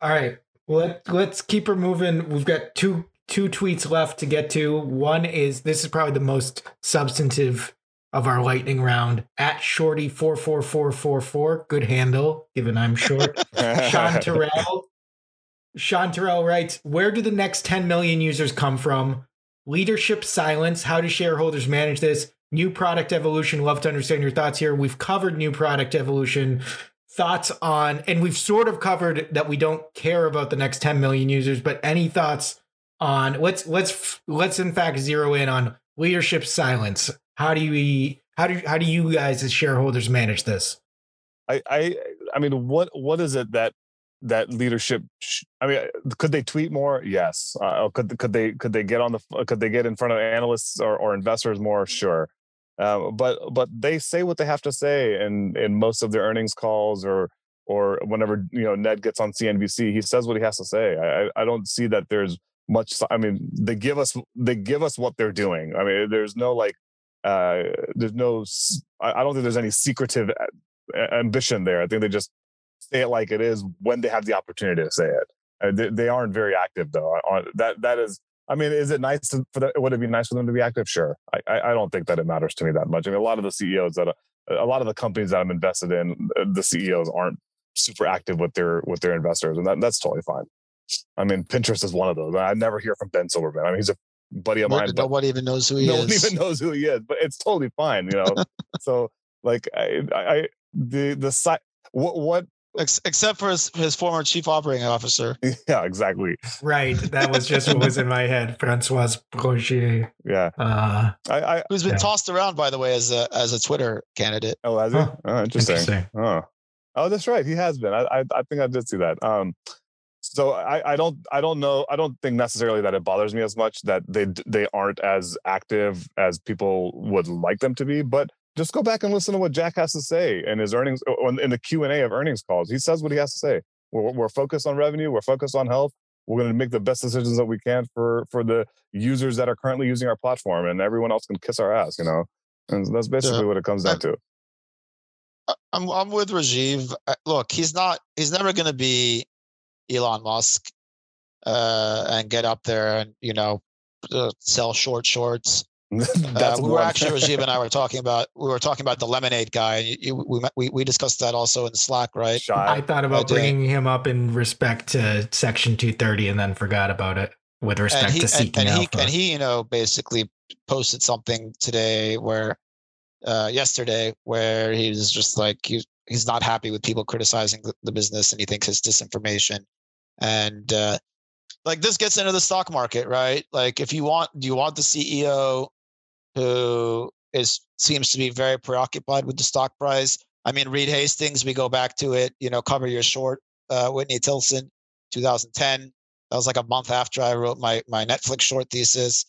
All right. Let let's keep her moving. We've got two two tweets left to get to. One is this is probably the most substantive of our lightning round at shorty four four four four four. Good handle, given I'm short. (laughs) Sean Terrell. Sean Terrell writes, "Where do the next 10 million users come from? Leadership silence. How do shareholders manage this? New product evolution. Love to understand your thoughts here. We've covered new product evolution thoughts on, and we've sort of covered that we don't care about the next 10 million users, but any thoughts on let's let's let's in fact zero in on leadership silence. How do we how do how do you guys as shareholders manage this? I I I mean, what what is it that that leadership sh- i mean could they tweet more yes uh, could could they could they get on the could they get in front of analysts or, or investors more sure uh, but but they say what they have to say in in most of their earnings calls or or whenever you know Ned gets on CNBC, he says what he has to say. I I don't see that there's much. I mean, they give us they give us what they're doing. I mean, there's no like uh there's no I don't think there's any secretive ambition there. I think they just say it like it is when they have the opportunity to say it. Uh, they, they aren't very active though. That that is I mean, is it nice to, for the, would it be nice for them to be active? Sure. I, I, I don't think that it matters to me that much. I mean, a lot of the CEOs that, a lot of the companies that I'm invested in, uh, the CEOs aren't super active with their, with their investors. And that, that's totally fine. I mean, Pinterest is one of those. I never hear from Ben Silbermann. I mean, he's a buddy of mine. Nobody even knows who he no is. No one even knows who he is, but it's totally fine, you know? (laughs) so like, I, I, the, the site, what, what Ex- except for his, his former chief operating officer. (laughs) Yeah, exactly. Right. That was just what was in my head. (laughs) Françoise Brougher. Yeah, Uh, I, I Who's been Yeah. tossed around, by the way, as a as a Twitter candidate. oh, has he? Huh. Oh, interesting. interesting. Oh, oh, that's right. He has been. I, I, I think I did see that. Um, so I, I don't, I don't know. I don't think necessarily that it bothers me as much that they, they aren't as active as people would like them to be. But just go back and listen to what Jack has to say in his earnings, in the Q and A of earnings calls. He says what he has to say. We're, we're focused on revenue. We're focused on health. We're going to make the best decisions that we can for for the users that are currently using our platform, and everyone else can kiss our ass. You know, and that's basically what it comes down to. I'm I'm with Rajiv. Look, he's not. He's never going to be Elon Musk uh, and get up there and you know uh, sell short shorts. Uh, we were one. actually Rajiv and I were talking about we were talking about the lemonade guy. And you, you, we, we we discussed that also in Slack, right? Shy. I thought about did. bringing him up in respect to Section 230 and then forgot about it with respect and he to and, seeking and he alpha. and he you know basically posted something today where uh yesterday where he was just like he, he's not happy with people criticizing the, the business and he thinks it's disinformation and uh like this gets into the stock market right like if you want do you want the ceo who is seems to be very preoccupied with the stock price i mean reed hastings we go back to it you know cover your short uh whitney tilson 2010 that was like a month after I wrote my my Netflix short thesis.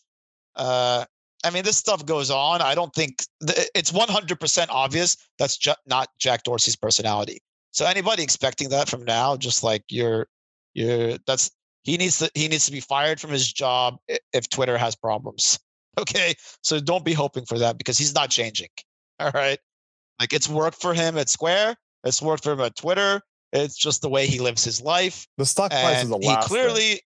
Uh, I mean, this stuff goes on. I don't think th- it's 100% obvious that's ju- not Jack Dorsey's personality. So anybody expecting that from now, just like you're, you're that's he needs to he needs to be fired from his job if Twitter has problems. Okay, so don't be hoping for that because he's not changing. (laughs) All right, like it's worked for him at Square, it's worked for him at Twitter. It's just the way he lives his life, the stock price is and the he last. thing. clearly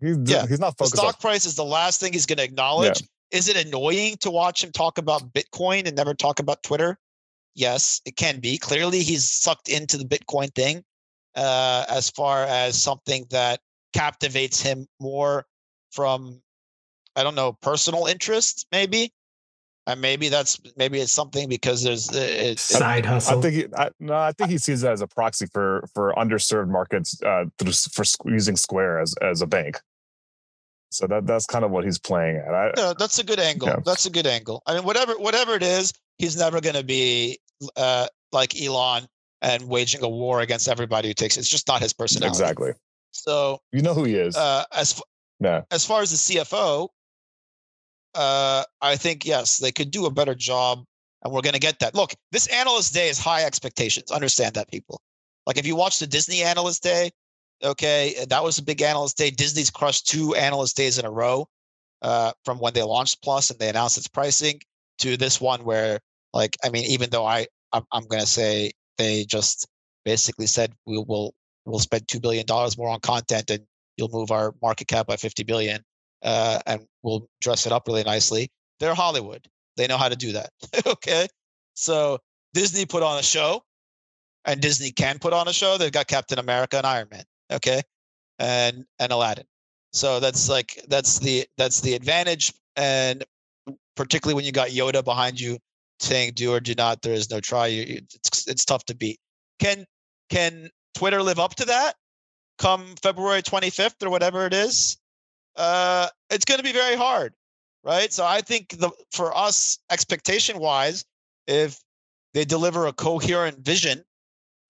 He's, Yeah, he's not the focused on stock price is the last thing he's going to acknowledge. Is it annoying to watch him talk about Bitcoin and never talk about Twitter? Yes, it can be. Clearly, he's sucked into the Bitcoin thing uh, as far as something that captivates him more from, I don't know, personal interest, maybe. And maybe that's maybe it's something because there's uh, it's Side hustle. I think he, I, no, I think he sees that as a proxy for for underserved markets uh, through for squ- using Square as as a bank. So that that's kind of what he's playing at. I, Yeah, that's a good angle. Yeah. That's a good angle. I mean, whatever whatever it is, he's never going to be uh, like Elon and waging a war against everybody who takes it. It's just not his personality. exactly. So You know who he is. uh, as f- yeah. as far as the CFO, uh, I think yes, they could do a better job, and we're going to get that. Look, this analyst day is high expectations. Understand that, people. Like if you watch the Disney analyst day, okay, that was a big analyst day. Disney's crushed two analyst days in a row, uh, from when they launched Plus and they announced its pricing to this one where, like, I mean, even though I I'm, I'm going to say they just basically said we will we'll spend two billion dollars more on content and you'll move our market cap by 50 billion uh, and we'll dress it up really nicely. They're Hollywood. They know how to do that. (laughs) okay. So Disney put on a show and Disney can put on a show. They've got Captain America and Iron Man. Okay. And, and Aladdin. So that's like, that's the, that's the advantage. And particularly when you got Yoda behind you saying do or do not, there is no try. You- it's, it's tough to beat. Can, can Twitter live up to that come February 25th or whatever it is? Uh, it's going to be very hard, right? So I think the for us expectation wise, if they deliver a coherent vision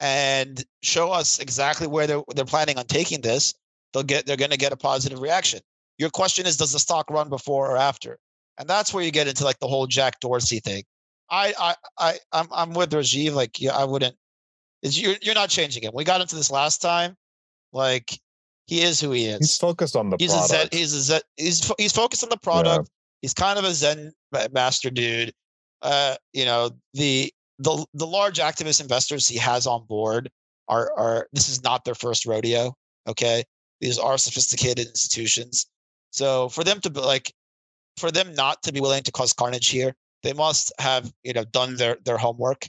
and show us exactly where they're they're planning on taking this, they'll get they're going to get a positive reaction. Your question is, does the stock run before or after? And that's where you get into like the whole Jack Dorsey thing. I I I I'm I'm with Rajiv. Like yeah, I wouldn't. Is you're you're not changing it. We got into this last time. Like he is who he is He's focused on the he's a product. zen, he's a zen, he's he's focused on the product. He's kind of a zen master dude. Uh, you know the the the large activist investors he has on board are are this is not their first rodeo. Okay, these are sophisticated institutions. So for them to be like, for them not to be willing to cause carnage here, they must have you know done their their homework,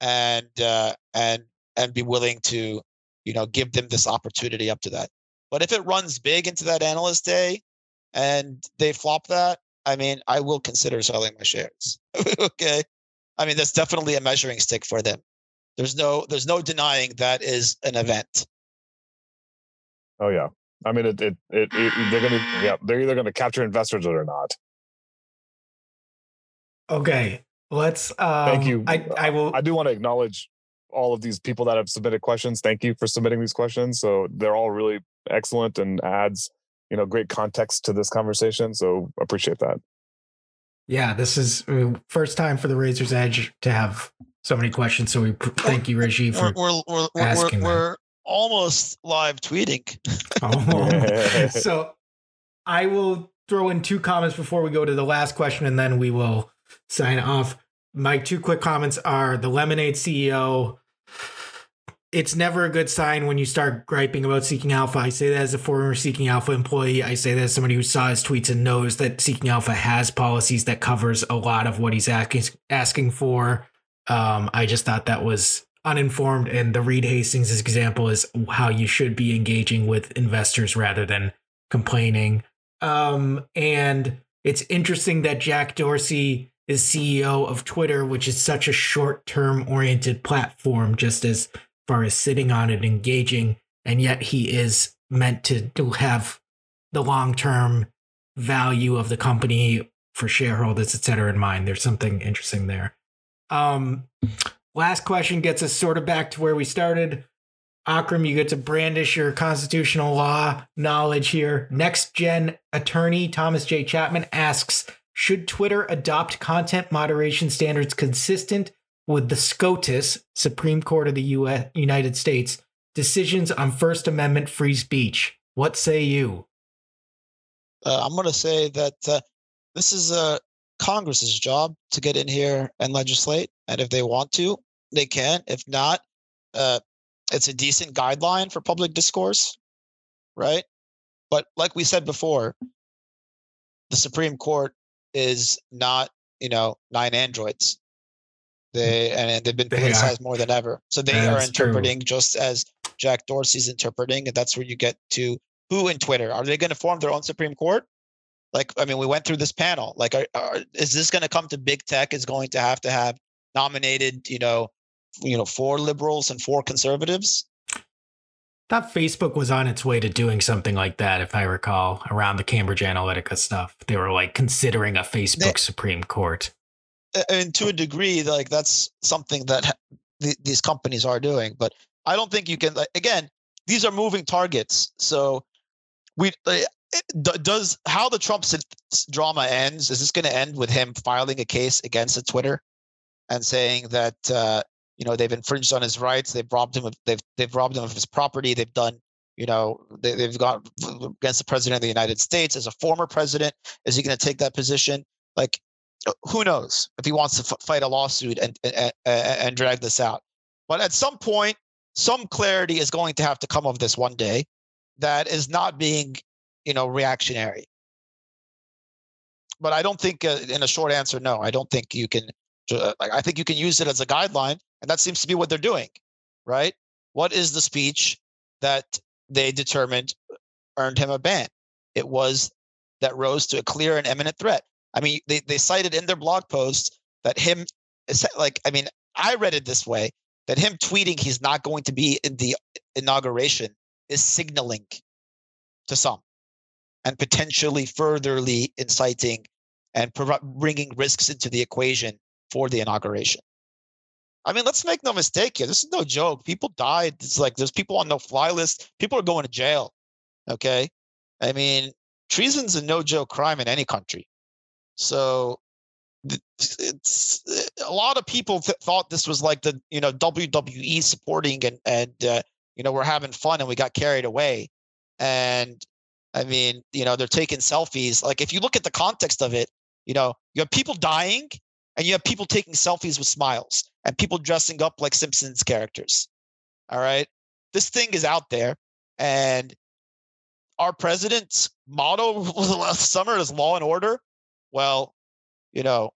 and uh, and and be willing to you know give them this opportunity up to that. But if it runs big into that analyst day and they flop that, I mean, I will consider selling my shares. (laughs) okay. I mean, that's definitely a measuring stick for them. There's no there's no denying that is an event. Oh yeah. I mean, it, it, it, it they're gonna, yeah, they're either gonna capture investors or not. Okay, let's. Um, Thank you. I, I will. I do want to acknowledge all of these people that have submitted questions. Thank you for submitting these questions. So they're all really excellent and adds, you know, great context to this conversation. So appreciate that. Yeah, this is first time for the Razor's Edge to have so many questions. So we thank you, Reggie, for we're we're we're, asking we're, we're almost live tweeting. (laughs) (laughs) Oh. so I will throw in two comments before we go to the last question, and then we will sign off. My two quick comments are the Lemonade CEO. It's never a good sign when you start griping about Seeking Alpha. I say that as a former Seeking Alpha employee. I say that as somebody who saw his tweets and knows that Seeking Alpha has policies that covers a lot of what he's asking asking for. Um, I just thought that was uninformed, and the Reed Hastings example is how you should be engaging with investors rather than complaining. Um, and it's interesting that Jack Dorsey is CEO of Twitter, which is such a short term oriented platform, just as far as sitting on it, engaging, and yet he is meant to, to have the long term value of the company for shareholders, et cetera, in mind. There's something interesting there. Um, last question gets us sort of back to where we started. Akram, you get to brandish your constitutional law knowledge here. Next gen attorney Thomas J. Chapman asks Should Twitter adopt content moderation standards consistent with the SCOTUS, Supreme Court of the US, United States, decisions on First Amendment free speech? What say you? Uh, I'm going to say that uh, this is uh, Congress's job to get in here and legislate. And if they want to, they can. If not, uh, it's a decent guideline for public discourse, right? But like we said before, the Supreme Court is not, you know, nine androids. They and they've been They politicized more than ever. So they are That's true. interpreting just as Jack Dorsey's interpreting, and that's where you get to who in Twitter are they going to form their own Supreme Court? Like, I mean, we went through this panel. Like, are, are, is this going to come to big tech? Is going to have to have nominated, you know, you know, four liberals and four conservatives? thought Facebook was on its way to doing something like that, if I recall, around the Cambridge Analytica stuff. They were like considering a Facebook Supreme Court. I mean, to a degree, like that's something that ha- th- these companies are doing. But I don't think you can. Like, again, these are moving targets. So we does how the Trump drama ends. Is this going to end with him filing a case against Twitter and saying that uh, you know they've infringed on his rights, they've robbed him of they've they've robbed him of his property, they've done you know they, they've gone against the president of the United States as a former president. Is he going to take that position? Like who knows if he wants to f- fight a lawsuit and, and and drag this out. But at some point, some clarity is going to have to come of this one day that is not being, you know, reactionary. But I don't think, uh, in a short answer, no, I don't think you can. Uh, like, I think you can use it as a guideline, and that seems to be what they're doing, right? What is the speech that they determined earned him a ban? It was that rose to a clear and imminent threat. I mean, they, they cited in their blog post that him, like, I mean, I read it this way that him tweeting he's not going to be in the inauguration is signaling to some and potentially furtherly inciting and bringing risks into the equation for the inauguration. I mean, let's make no mistake here. This is no joke. People died. It's like there's people on no fly list. People are going to jail. Okay. I mean, treason's a no joke crime in any country. So it's a lot of people th- thought this was like the you know WWE supporting and and uh, you know we're having fun and we got carried away. And I mean, you know, they're taking selfies. Like if you look at the context of it, you know, you have people dying and you have people taking selfies with smiles and people dressing up like Simpsons characters. All right. This thing is out there and our president's motto (laughs) last summer is law and order. Well, you know,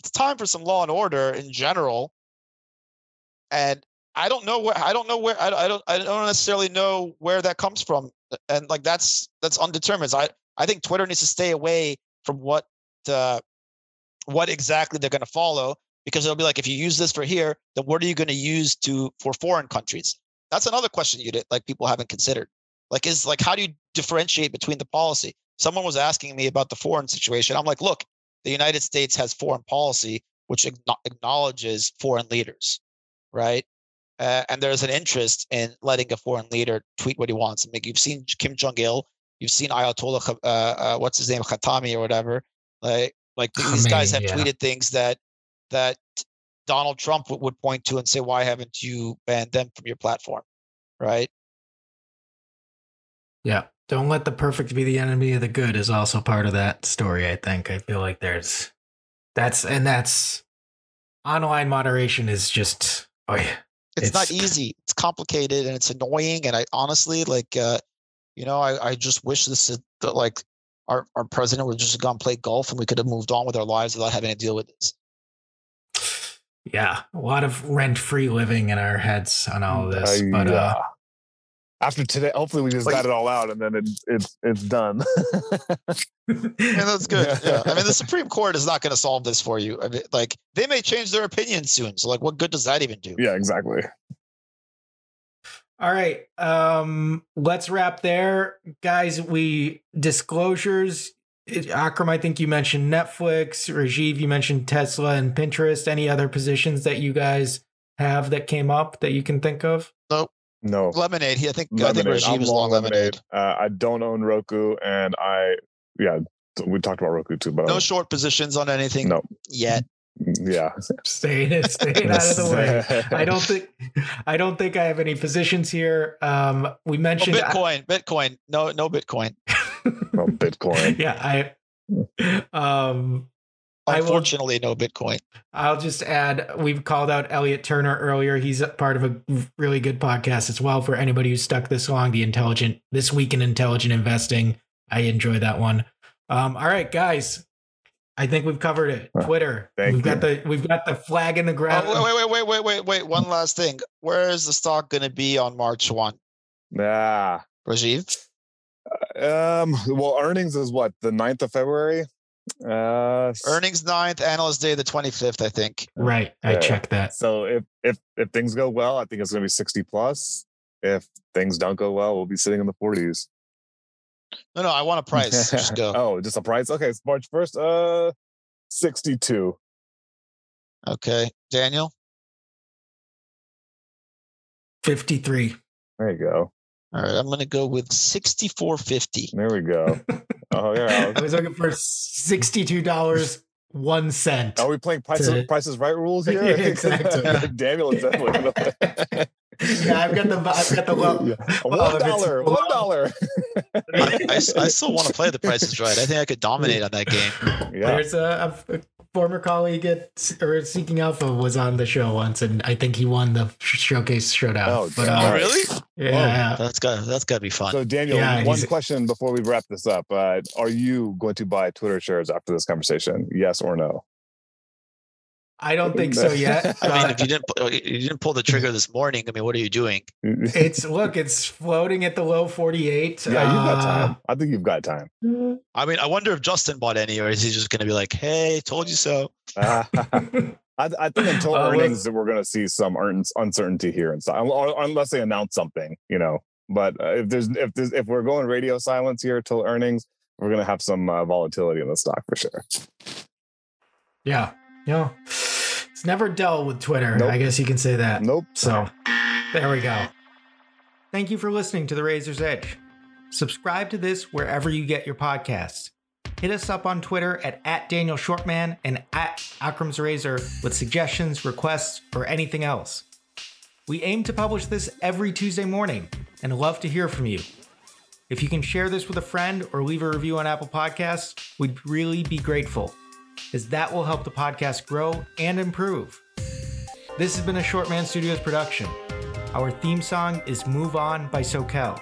it's time for some law and order in general. And I don't know where I don't know where I, don't I don't necessarily know where that comes from. And like that's that's undetermined. I I think Twitter needs to stay away from what uh, what exactly they're going to follow. because it'll be like if you use this for here, then what are you going to use to for foreign countries? That's another question you did like people haven't considered. Like is like how do you differentiate between the policy? Someone was asking me about the foreign situation. I'm like, look, the United States has foreign policy which acknowledges foreign leaders, right? Uh, and there's an interest in letting a foreign leader tweet what he wants. I mean, you've seen Kim Jong Il, you've seen Ayatollah, uh, uh, what's his name, Khatami or whatever. Like, like these guys have yeah. tweeted things that that Donald Trump would point to and say, "Why haven't you banned them from your platform?" Right? Yeah. Don't let the perfect be the enemy of the good is also part of that story. I think. I feel like there's that's and that's online moderation is just oh yeah it's, it's, not easy. It's complicated and it's annoying. And I honestly like, uh, you know, I, I just wish this is that like our, our president would just have gone play golf and we could have moved on with our lives without having to deal with this. Yeah, a lot of rent free living in our heads on all of this. Uh, but uh, yeah after today, hopefully we just got it all out and then it, it's it's done. (laughs) and that's good. Yeah. I mean, the Supreme Court is not going to solve this for you. I mean, like they may change their opinion soon. So, like, what good does that even do? Yeah, exactly. All right. Um, let's wrap there, guys. We disclosures. Akram, I think you mentioned Netflix. Rajiv, you mentioned Tesla and Pinterest. Any other positions that you guys have that came up that you can think of? Nope. No. Lemonade. He, I think lemonade. I think Rajiv is long lemonade. lemonade. Uh, I don't own Roku, and I yeah, we talked about Roku too, but no short positions on anything. No. Yet. Mm, yeah. (laughs) Staying staying out of the way. I don't think I don't think I have any positions here. Um we mentioned oh, Bitcoin, I, Bitcoin. No, no Bitcoin. no Bitcoin. (laughs) yeah, I um Unfortunately, will, no Bitcoin. I'll just add we've called out Elliot Turner earlier. He's part of a really good podcast as well for anybody who's stuck this long. The intelligent this week in intelligent investing. I enjoy that one. Um, all right, guys. I think we've covered it. Twitter. Thank we've you. got the we've got the flag in the ground. Oh, wait, wait, wait, wait, wait, wait. One last thing. Where is the stock going to be on March one? Ah, Rajiv. Um. Well, earnings is what the 9th of February. Uh, Earnings 9th, analyst day the 25th, I think. Right. I checked that. So if if if things go well, I think it's going to be 60 plus. If things don't go well, we'll be sitting in the 40s. No, no, I want a (laughs) price. Just go. oh, just a price. Okay, it's March 1st. Uh 62. Okay. Daniel? 53. There you go. All right, I'm going to go with 64.50. There we go. (laughs) Oh yeah, I was looking for sixty-two dollars one cent. Are we playing prices to... prices right rules (laughs) here? yeah, exactly. (laughs) Daniel is definitely. yeah, I've got the I've got the low. Yeah. One dollar, one dollar. I, I, I, still want to play the prices right. I think I could dominate on that game. Yeah. There's a, a former colleague at or Seeking Alpha was on the show once, and I think he won the showcase showdown. Oh, but, uh, oh really? Yeah, Whoa, that's got that's got to be fun. So Daniel, yeah, one question before we wrap this up: uh, Are you going to buy Twitter shares after this conversation? Yes or no? I don't think so yet. I mean, if you didn't you didn't pull the trigger this morning, I mean, what are you doing? It's look, it's floating at the low forty eight. Yeah, you've got time. I think you've got time. I mean, I wonder if Justin bought any, or is he just going to be like, "Hey, told you so." Uh, (laughs) (laughs) I, I, think until uh, earnings, that we're going to see some uncertainty here, and so unless they announce something, you know. But uh, if there's if there's if we're going radio silence here till earnings, we're going to have some uh, volatility in the stock for sure. Yeah, yeah. It's never dull with Twitter. Nope. I guess you can say that. Nope. So there we go. Thank you for listening to The Razor's Edge. Subscribe to this wherever you get your podcasts. Hit us up on Twitter at, at Daniel Shvartsman and at Akram's Razor with suggestions, requests, or anything else. We aim to publish this every Tuesday morning and love to hear from you. If you can share this with a friend or leave a review on Apple Podcasts, we'd really be grateful as that will help the podcast grow and improve. This has been a Shvartsman Studios production. Our theme song is Move On by Soquel.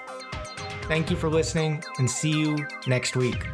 Thank you for listening and see you next week.